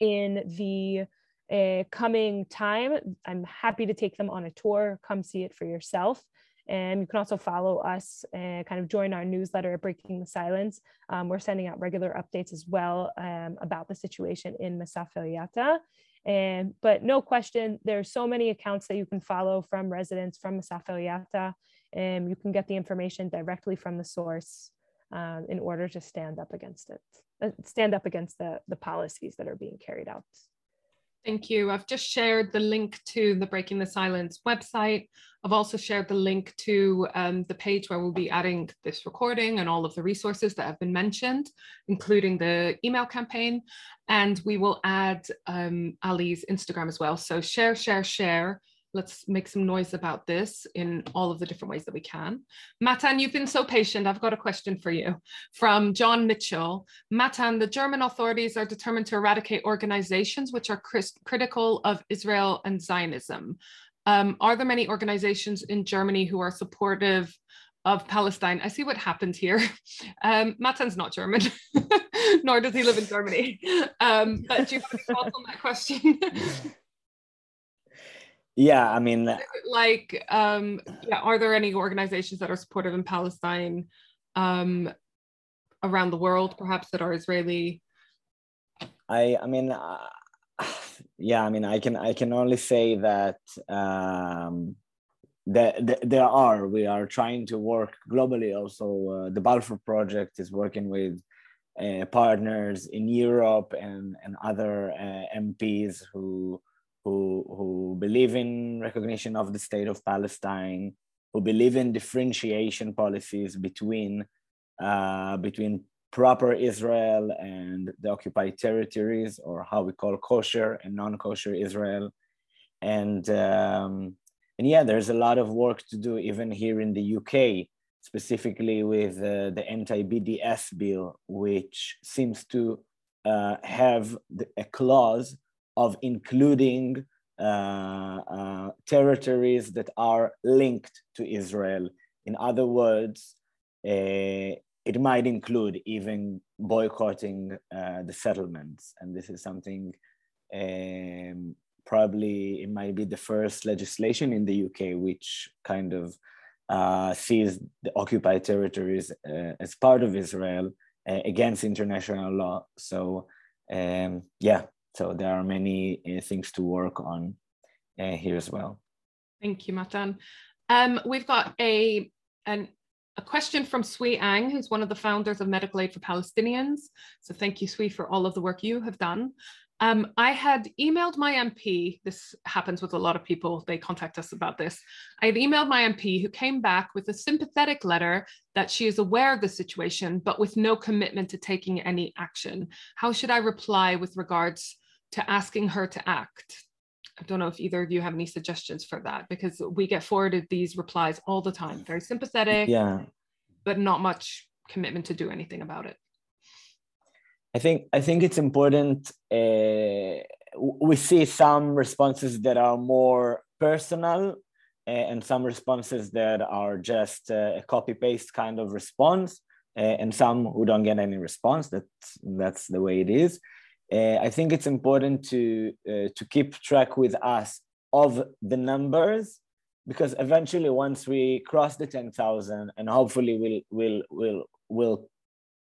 in the uh, coming time, I'm happy to take them on a tour. Come see it for yourself. And you can also follow us and kind of join our newsletter, Breaking the Silence. Um, we're sending out regular updates as well um, about the situation in Masafer And, but no question, there's so many accounts that you can follow from residents from Masafer and you can get the information directly from the source um, in order to stand up against it, uh, stand up against the, the policies that are being carried out. Thank you. I've just shared the link to the Breaking the Silence website. I've also shared the link to um, the page where we'll be adding this recording and all of the resources that have been mentioned, including the email campaign. And we will add um, Ali's Instagram as well. So share, share, share let's make some noise about this in all of the different ways that we can. Matan, you've been so patient. I've got a question for you from John Mitchell. Matan, the German authorities are determined to eradicate organizations which are critical of Israel and Zionism. Um, are there many organizations in Germany who are supportive of Palestine? I see what happened here. Um, Matan's not German, nor does he live in Germany. Um, but do you have any thoughts on that question? Yeah i mean like um yeah are there any organizations that are supportive in palestine um around the world perhaps that are israeli? I i mean uh, yeah i mean i can i can only say that um that, there are. We are trying to work globally also. Uh, the balfour project is working with uh, partners in europe and and other uh, mps who who, who believe in recognition of the state of Palestine, who believe in differentiation policies between, uh, between proper Israel and the occupied territories, or how we call kosher and non-kosher Israel. And, um, and yeah, there's a lot of work to do even here in the UK, specifically with uh, the anti-BDS bill, which seems to uh, have the, a clause of including uh, uh, territories that are linked to Israel. In other words, uh, it might include even boycotting uh, the settlements. And this is something um, probably it might be the first legislation in the UK which kind of uh, sees the occupied territories uh, as part of Israel against international law. So um, yeah, so there are many uh, things to work on uh, here as well. Thank you, Matan. Um, we've got a, an, a question from Swee Ang, who's one of the founders of Medical Aid for Palestinians. So thank you, Swee, for all of the work you have done. Um, I had emailed my MP. This happens with a lot of people. They contact us about this. I had emailed my MP who came back with a sympathetic letter that she is aware of the situation, but with no commitment to taking any action. How should I reply with regards to asking her to act. I don't know if either of you have any suggestions for that because we get forwarded these replies all the time, very sympathetic, yeah, but not much commitment to do anything about it. I think I think it's important. Uh, we see some responses that are more personal uh, and some responses that are just uh, a copy paste kind of response uh, and some who don't get any response that's that's the way it is uh, i think it's important to uh, to keep track with us of the numbers because eventually once we cross the 10000 and hopefully we'll we'll we'll we'll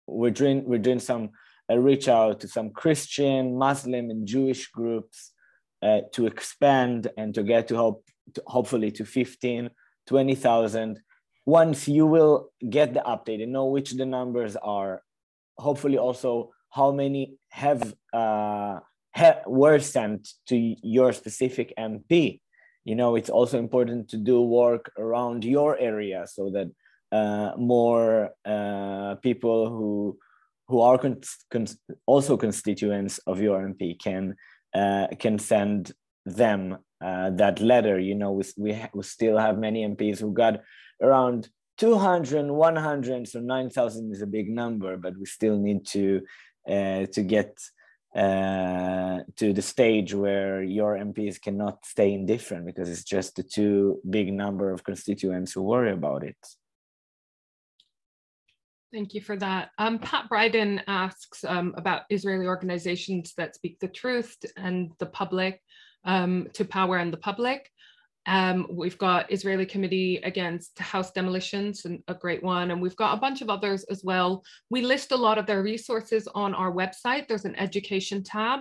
we're doing we're doing some uh, reach out to some christian muslim and jewish groups uh, to expand and to get to hope to hopefully to 15 20000 once you will get the update and know which the numbers are hopefully also how many have uh, ha- were sent to your specific mp you know it's also important to do work around your area so that uh, more uh, people who who are con- con- also constituents of your mp can uh, can send them uh, that letter. You know we, we, ha- we still have many mps who got around 200 100 so 9000 is a big number but we still need to to get uh, to the stage where your mps cannot stay indifferent because it's just the too big number of constituents who worry about it Thank you for that. Um, Pat Bryden asks um, about Israeli organizations that speak the truth and the public um, to power and the public. Um, we've got Israeli Committee Against House Demolitions, and a great one, and we've got a bunch of others as well. We list a lot of their resources on our website. There's an education tab.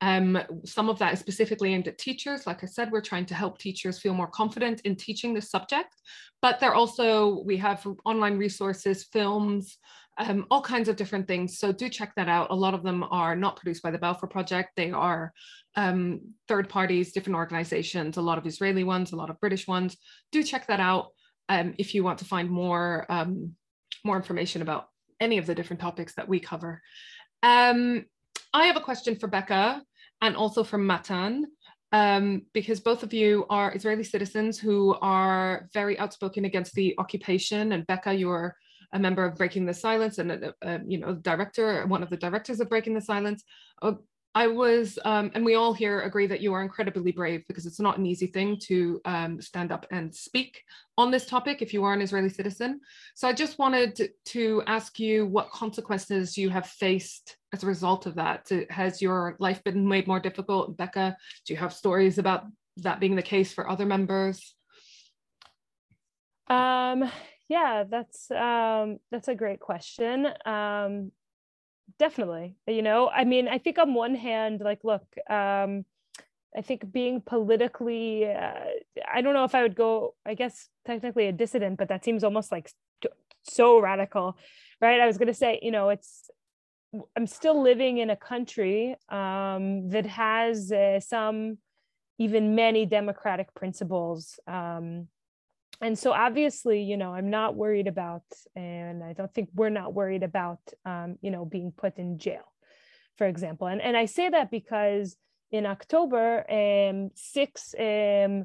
Um, some of that is specifically aimed at teachers. Like I said, we're trying to help teachers feel more confident in teaching this subject, but they're also, we have online resources, films, um, all kinds of different things. So do check that out. A lot of them are not produced by the Balfour Project. They are um, third parties, different organizations, a lot of Israeli ones, a lot of British ones. Do check that out um, if you want to find more, um, more information about any of the different topics that we cover. Um, I have a question for Becca and also for Matan. Um, because both of you are Israeli citizens who are very outspoken against the occupation. And Becca, you're a member of Breaking the Silence and uh, uh, you know director, one of the directors of Breaking the Silence. Uh, I was, um, and we all here agree that you are incredibly brave because it's not an easy thing to um, stand up and speak on this topic if you are an Israeli citizen. So I just wanted to ask you what consequences you have faced as a result of that. Has your life been made more difficult? Becca, do you have stories about that being the case for other members? Um, yeah, that's um, that's a great question. Um, definitely you know i mean i think on one hand like look um i think being politically uh, i don't know if i would go i guess technically a dissident but that seems almost like so radical right i was going to say you know it's i'm still living in a country um that has uh, some even many democratic principles um and so obviously you know i'm not worried about and i don't think we're not worried about um, you know being put in jail for example. And, and i say that because in october um, six um,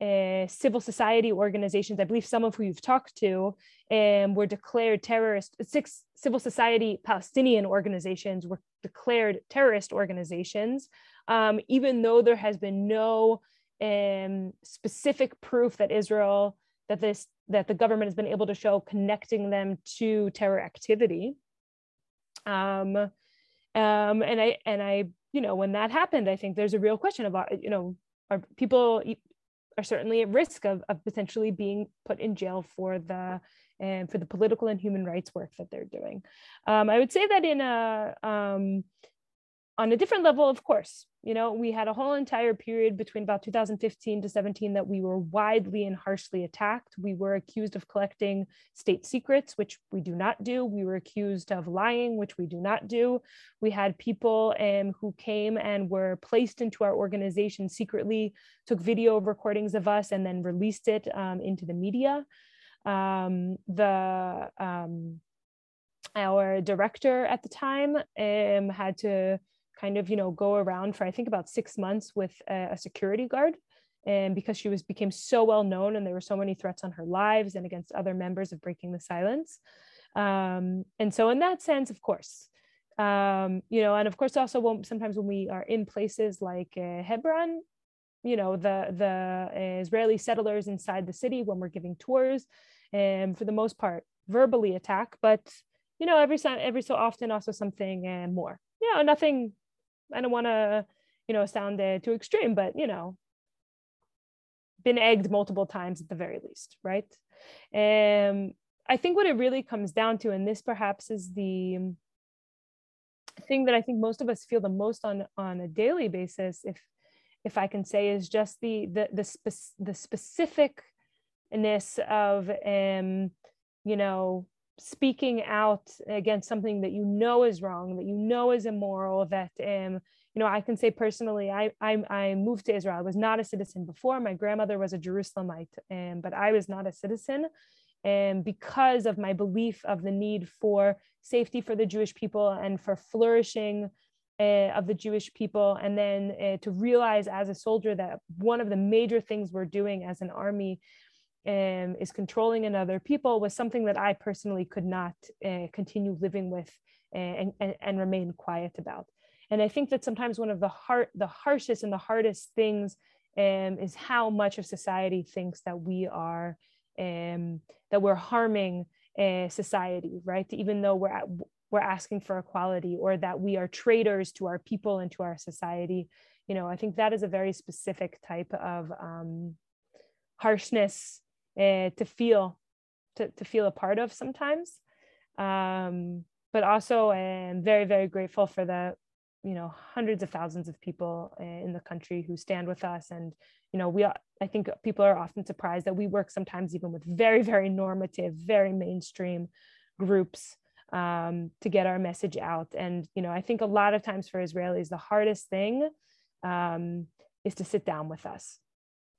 uh, civil society organizations i believe some of who you've talked to um, were declared terrorist six civil society palestinian organizations were declared terrorist organizations um, even though there has been no um, specific proof that israel that this that the government has been able to show connecting them to terror activity. Um, um, and i and i you know when that happened i think there's a real question about you know are people are certainly at risk of, of potentially being put in jail for the and for the political and human rights work that they're doing. Um, i would say that in a um, on a different level, of course, you know, we had a whole entire period between about 2015 to 17 that we were widely and harshly attacked. We were accused of collecting state secrets, which we do not do. We were accused of lying, which we do not do. We had people um, who came and were placed into our organization secretly, took video recordings of us, and then released it um, into the media. Um, the um, our director at the time um, had to kind of you know go around for I think about six months with a, a security guard. And because she was became so well known and there were so many threats on her lives and against other members of breaking the silence. Um, and so in that sense of course um, you know and of course also when, sometimes when we are in places like uh, hebron you know the the israeli settlers inside the city when we're giving tours and for the most part verbally attack but you know every every so often also something and more. You know nothing i don't want to you know sound uh, too extreme but you know been egged multiple times at the very least, right? Um, I think what it really comes down to, and this perhaps is the thing that I think most of us feel the most on on a daily basis, if if I can say, is just the the the, spe- the specificness of um, you know speaking out against something that you know is wrong, that you know is immoral, that um, you know, I can say personally, I, I, I moved to Israel. I was not a citizen before. My grandmother was a Jerusalemite, and but I was not a citizen. And because of my belief of the need for safety for the Jewish people and for flourishing uh, of the Jewish people, and then uh, to realize as a soldier that one of the major things we're doing as an army um, is controlling another people was something that I personally could not uh, continue living with and, and, and remain quiet about. And I think that sometimes one of the heart, the harshest and the hardest things um, is how much of society thinks that we are, um, that we're harming uh, society, right? Even though we're at, we're asking for equality or that we are traitors to our people and to our society. You know, I think that is a very specific type of um, harshness uh, to feel, to, to feel a part of sometimes. Um, but also I'm very, very grateful for the you know hundreds of thousands of people eh, in the country who stand with us. And you know we i think people are often surprised that we work sometimes even with very very normative very mainstream groups um, to get our message out. And you know i think a lot of times for israelis the hardest thing um, is to sit down with us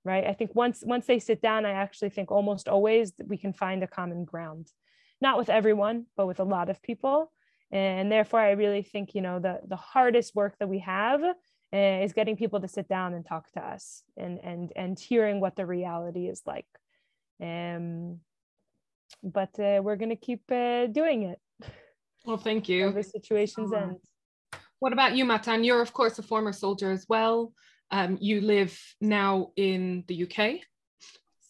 right? I think once once they sit down i actually think almost always we can find a common ground. Not with everyone but with a lot of people. And therefore i really think you know the the hardest work that we have uh, is getting people to sit down and talk to us and and and hearing what the reality is like. Um but uh, we're going to keep uh, doing it. Well thank you. The situations end what about you matan? You're of course a former soldier as well um, you live now in the uk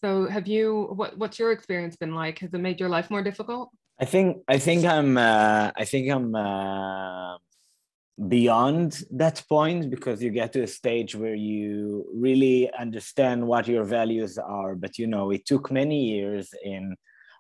so have you what, what's your experience been like has it made your life more difficult I think I think I'm uh, I think I'm uh, beyond that point because you get to a stage where you really understand what your values are. But you know, it took many years in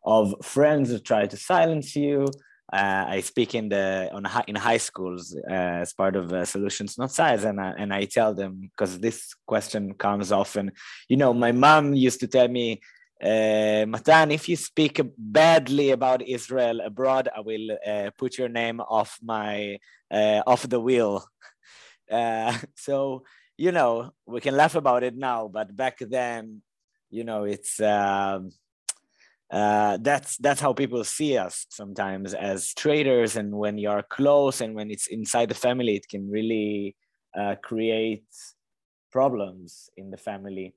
of friends who try to silence you. Uh, I speak in the on in high schools uh, as part of uh, Solutions Not Sides, and I, and I tell them because this question comes often. You know, my mom used to tell me uh, Matan, if you speak badly about Israel abroad, I will uh, put your name off my uh, off the wheel. So you know we can laugh about it now, but back then, you know, it's um, uh, that's that's how people see us sometimes as traitors, and when you are close and when it's inside the family, it can really uh, create problems in the family.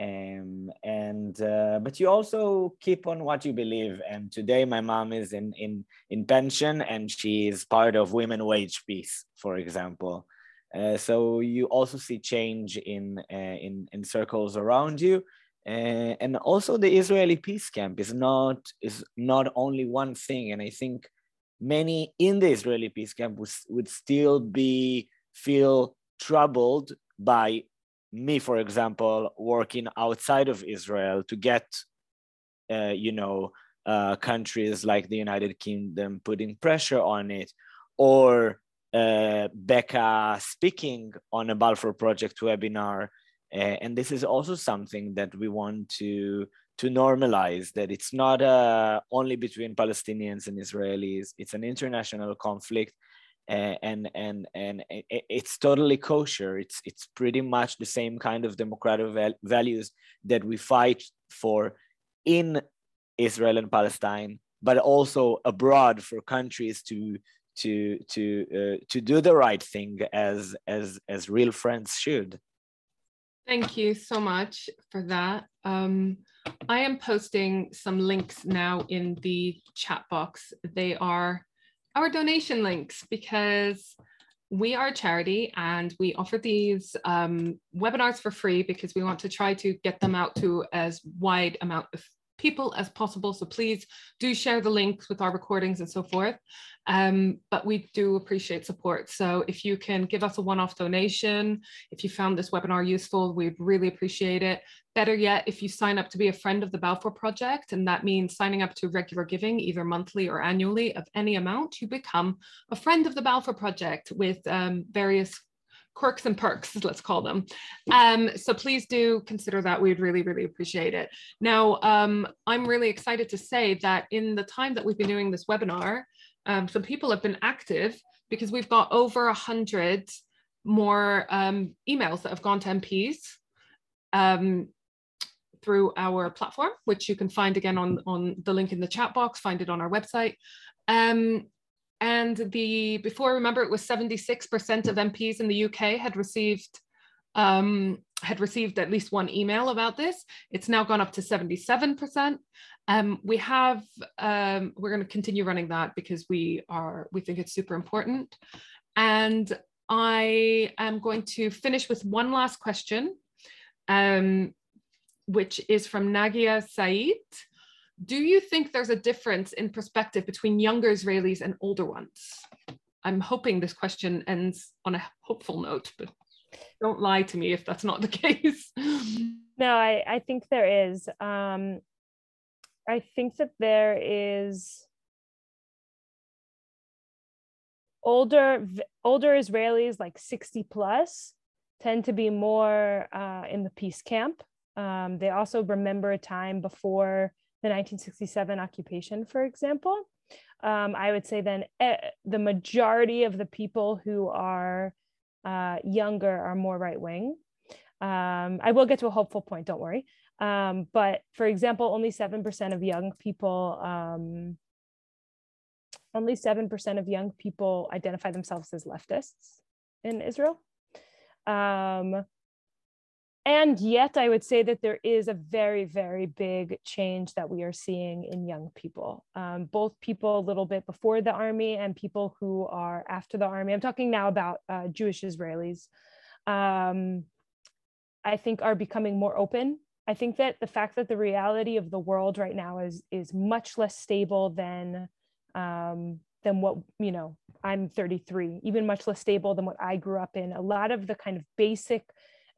Um, and uh, but you also keep on what you believe. And today my mom is in in in pension and she is part of women wage peace for example. Uh, so you also see change in uh, in in circles around you uh, and also the israeli peace camp is not is not only one thing and i think many in the israeli peace camp would, would still be feel troubled by me, for example, working outside of Israel to get, uh, you know, uh, countries like the United Kingdom putting pressure on it, or uh, Becca speaking on a Balfour Project webinar. Uh, and this is also something that we want to to normalize that it's not uh, only between Palestinians and Israelis. It's an international conflict and and and it's totally kosher it's it's pretty much the same kind of democratic values that we fight for in israel and palestine but also abroad for countries to to to uh, to do the right thing as as as real friends should. Thank you so much for that. Um, I am posting some links now in the chat box. They are our donation links because we are a charity and we offer these um, webinars for free because we want to try to get them out to as wide amount of people as possible. So please do share the links with our recordings and so forth. Um, but we do appreciate support. So if you can give us a one-off donation, if you found this webinar useful, we'd really appreciate it. Better yet, if you sign up to be a friend of the Balfour Project, and that means signing up to regular giving, either monthly or annually of any amount, you become a friend of the Balfour Project with um, various quirks and perks, let's call them. Um, so please do consider that. We'd really, really appreciate it. Now, um, I'm really excited to say that in the time that we've been doing this webinar, um, some people have been active because we've got over a hundred more um, emails that have gone to MPs um, through our platform, which you can find again on, on the link in the chat box, find it on our website. Um, and the before remember it was 76% of MPs in the UK had received um, had received at least one email about this. It's now gone up to 77%. Um, we have um, we're going to continue running that because we are we think it's super important. And I am going to finish with one last question, um, which is from Nagia Said. Do you think there's a difference in perspective between younger Israelis and older ones? I'm hoping this question ends on a hopeful note, but don't lie to me if that's not the case. No, I, I think there is. Um, I think that there is older older Israelis like 60 plus tend to be more uh, in the peace camp. Um, they also remember a time before the 1967 occupation, for example. Um, I would say then eh, the majority of the people who are uh, younger are more right wing. Um, I will get to a hopeful point, don't worry. Um, but for example, only 7% of young people, um, only 7% of young people identify themselves as leftists in Israel. Um, and yet i would say that there is a very very big change that we are seeing in young people. Um, both people a little bit before the army and people who are after the army. I'm talking now about uh, jewish israelis. Um, i think are becoming more open. I think that the fact that the reality of the world right now is is much less stable than um, than what you know i'm 33 even much less stable than what i grew up in. A lot of the kind of basic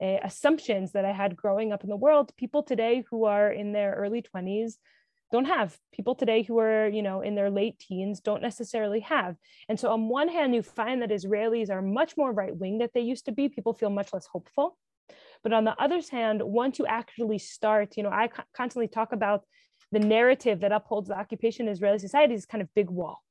uh, assumptions that I had growing up in the world, people today who are in their early 20s don't have. People today who are, you know, in their late teens don't necessarily have. And so on one hand, you find that Israelis are much more right wing than they used to be. People feel much less hopeful. But on the other hand, once you actually start, you know, I constantly talk about the narrative that upholds the occupation in Israeli society is kind of big wall.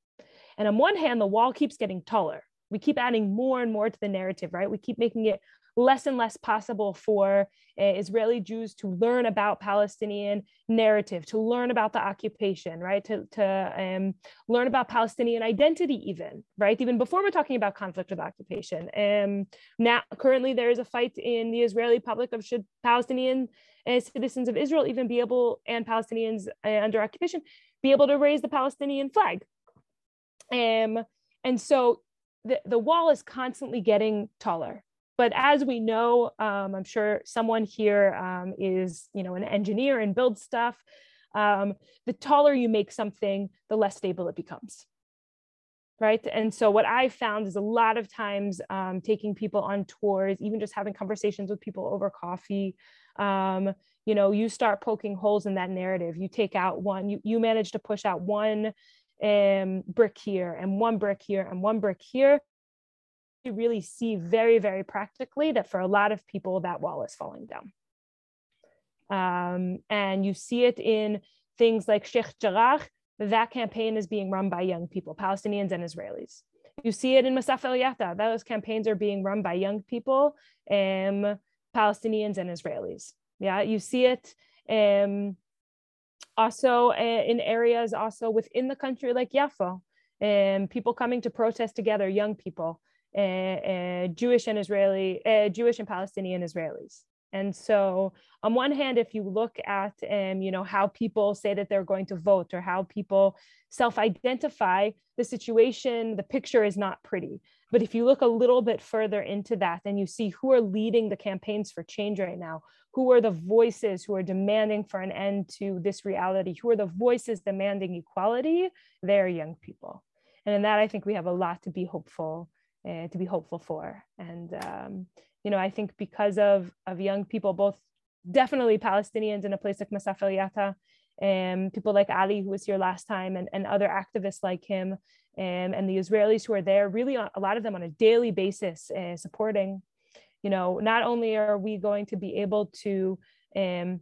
And on one hand, the wall keeps getting taller. We keep adding more and more to the narrative, right? We keep making it less and less possible for uh, Israeli Jews to learn about Palestinian narrative, to learn about the occupation, right? To, to um, learn about Palestinian identity, even, right? Even before we're talking about conflict with occupation. Um, now, currently, there is a fight in the Israeli public of should Palestinian uh, citizens of Israel even be able, and Palestinians uh, under occupation, be able to raise the Palestinian flag. Um, and so the, the wall is constantly getting taller but as we know, um, I'm sure someone here um, is, you know, an engineer and builds stuff. Um, the taller you make something, the less stable it becomes. Right. And so what I found is a lot of times um, taking people on tours, even just having conversations with people over coffee, um, you know, you start poking holes in that narrative. You take out one, you, you manage to push out one um, brick here and one brick here and one brick here really see very, very practically that for a lot of people, that wall is falling down. Um, and you see it in things like Sheikh Jarrah, that campaign is being run by young people, Palestinians and Israelis. You see it in Masafer Yatta, those campaigns are being run by young people, um, Palestinians and Israelis. Yeah, you see it um, also uh, in areas also within the country like Yafa and people coming to protest together, young people, Jewish and Israeli, uh, Jewish and Palestinian Israelis. And so, on one hand, if you look at, um, you know, how people say that they're going to vote or how people self-identify, the situation, the picture is not pretty. But if you look a little bit further into that, and you see who are leading the campaigns for change right now, who are the voices who are demanding for an end to this reality, who are the voices demanding equality, they're young people. And in that, I think we have a lot to be hopeful, uh, to be hopeful for. And um, you know, I think because of, of young people, both definitely Palestinians in a place like Masafer and people like Ali, who was here last time, and, and other activists like him, and, and the Israelis who are there, really a lot of them on a daily basis uh, supporting, you know, not only are we going to be able to um,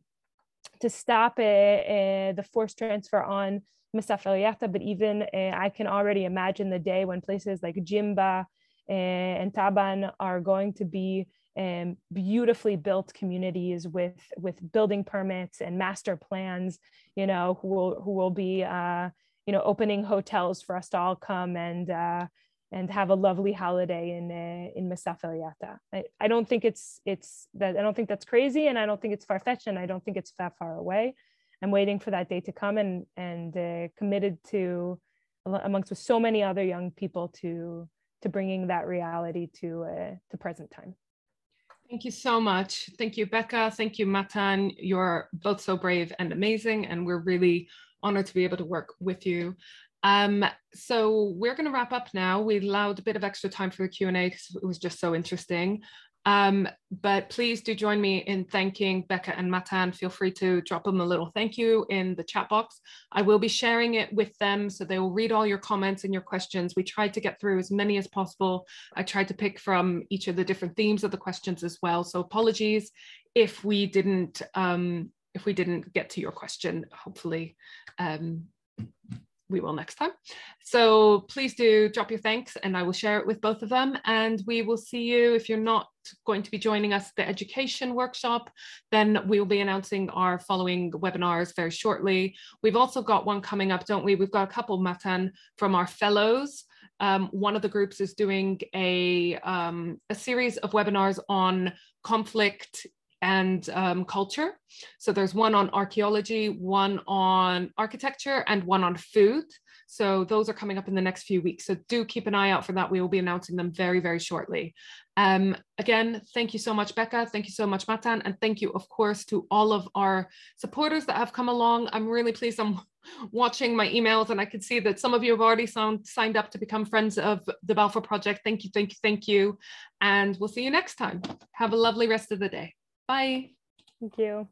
to stop uh, uh, the forced transfer on Masafer but even I can already imagine the day when places like Jinba and Taban are going to be um, beautifully built communities with with building permits and master plans. You know, who will who will be uh, you know opening hotels for us to all come and uh, and have a lovely holiday in uh, in Masafer Yatta. I, I don't think it's it's that I don't think that's crazy, and I don't think it's far fetched, and I don't think it's that far away. I'm waiting for that day to come, and and uh, committed to amongst with so many other young people to to bringing that reality to uh, to present time. Thank you so much. Thank you, Becca. Thank you, Matan. You're both so brave and amazing, and we're really honored to be able to work with you. Um, so we're going to wrap up now. We allowed a bit of extra time for the Q&A because it was just so interesting. Um, but please do join me in thanking Becca and Matan. Feel free to drop them a little thank you in the chat box. I will be sharing it with them so they will read all your comments and your questions. We tried to get through as many as possible. I tried to pick from each of the different themes of the questions as well. So apologies if we didn't um, if we didn't get to your question. Hopefully, um, we will next time. So please do drop your thanks and I will share it with both of them. And we will see you if you're not going to be joining us the education workshop, then we'll be announcing our following webinars very shortly. We've also got one coming up, don't we? We've got a couple, Matan, from our fellows. Um, one of the groups is doing a, um, a series of webinars on conflict and um, culture. So there's one on archaeology, one on architecture, and one on food. So those are coming up in the next few weeks. So do keep an eye out for that. We will be announcing them very, very shortly. Um, again, thank you so much, Becca. Thank you so much, Matan. And thank you, of course, to all of our supporters that have come along. I'm really pleased I'm watching my emails and I can see that some of you have already sound, signed up to become friends of the Balfour Project. Thank you, thank you, thank you. And we'll see you next time. Have a lovely rest of the day. Bye. Thank you.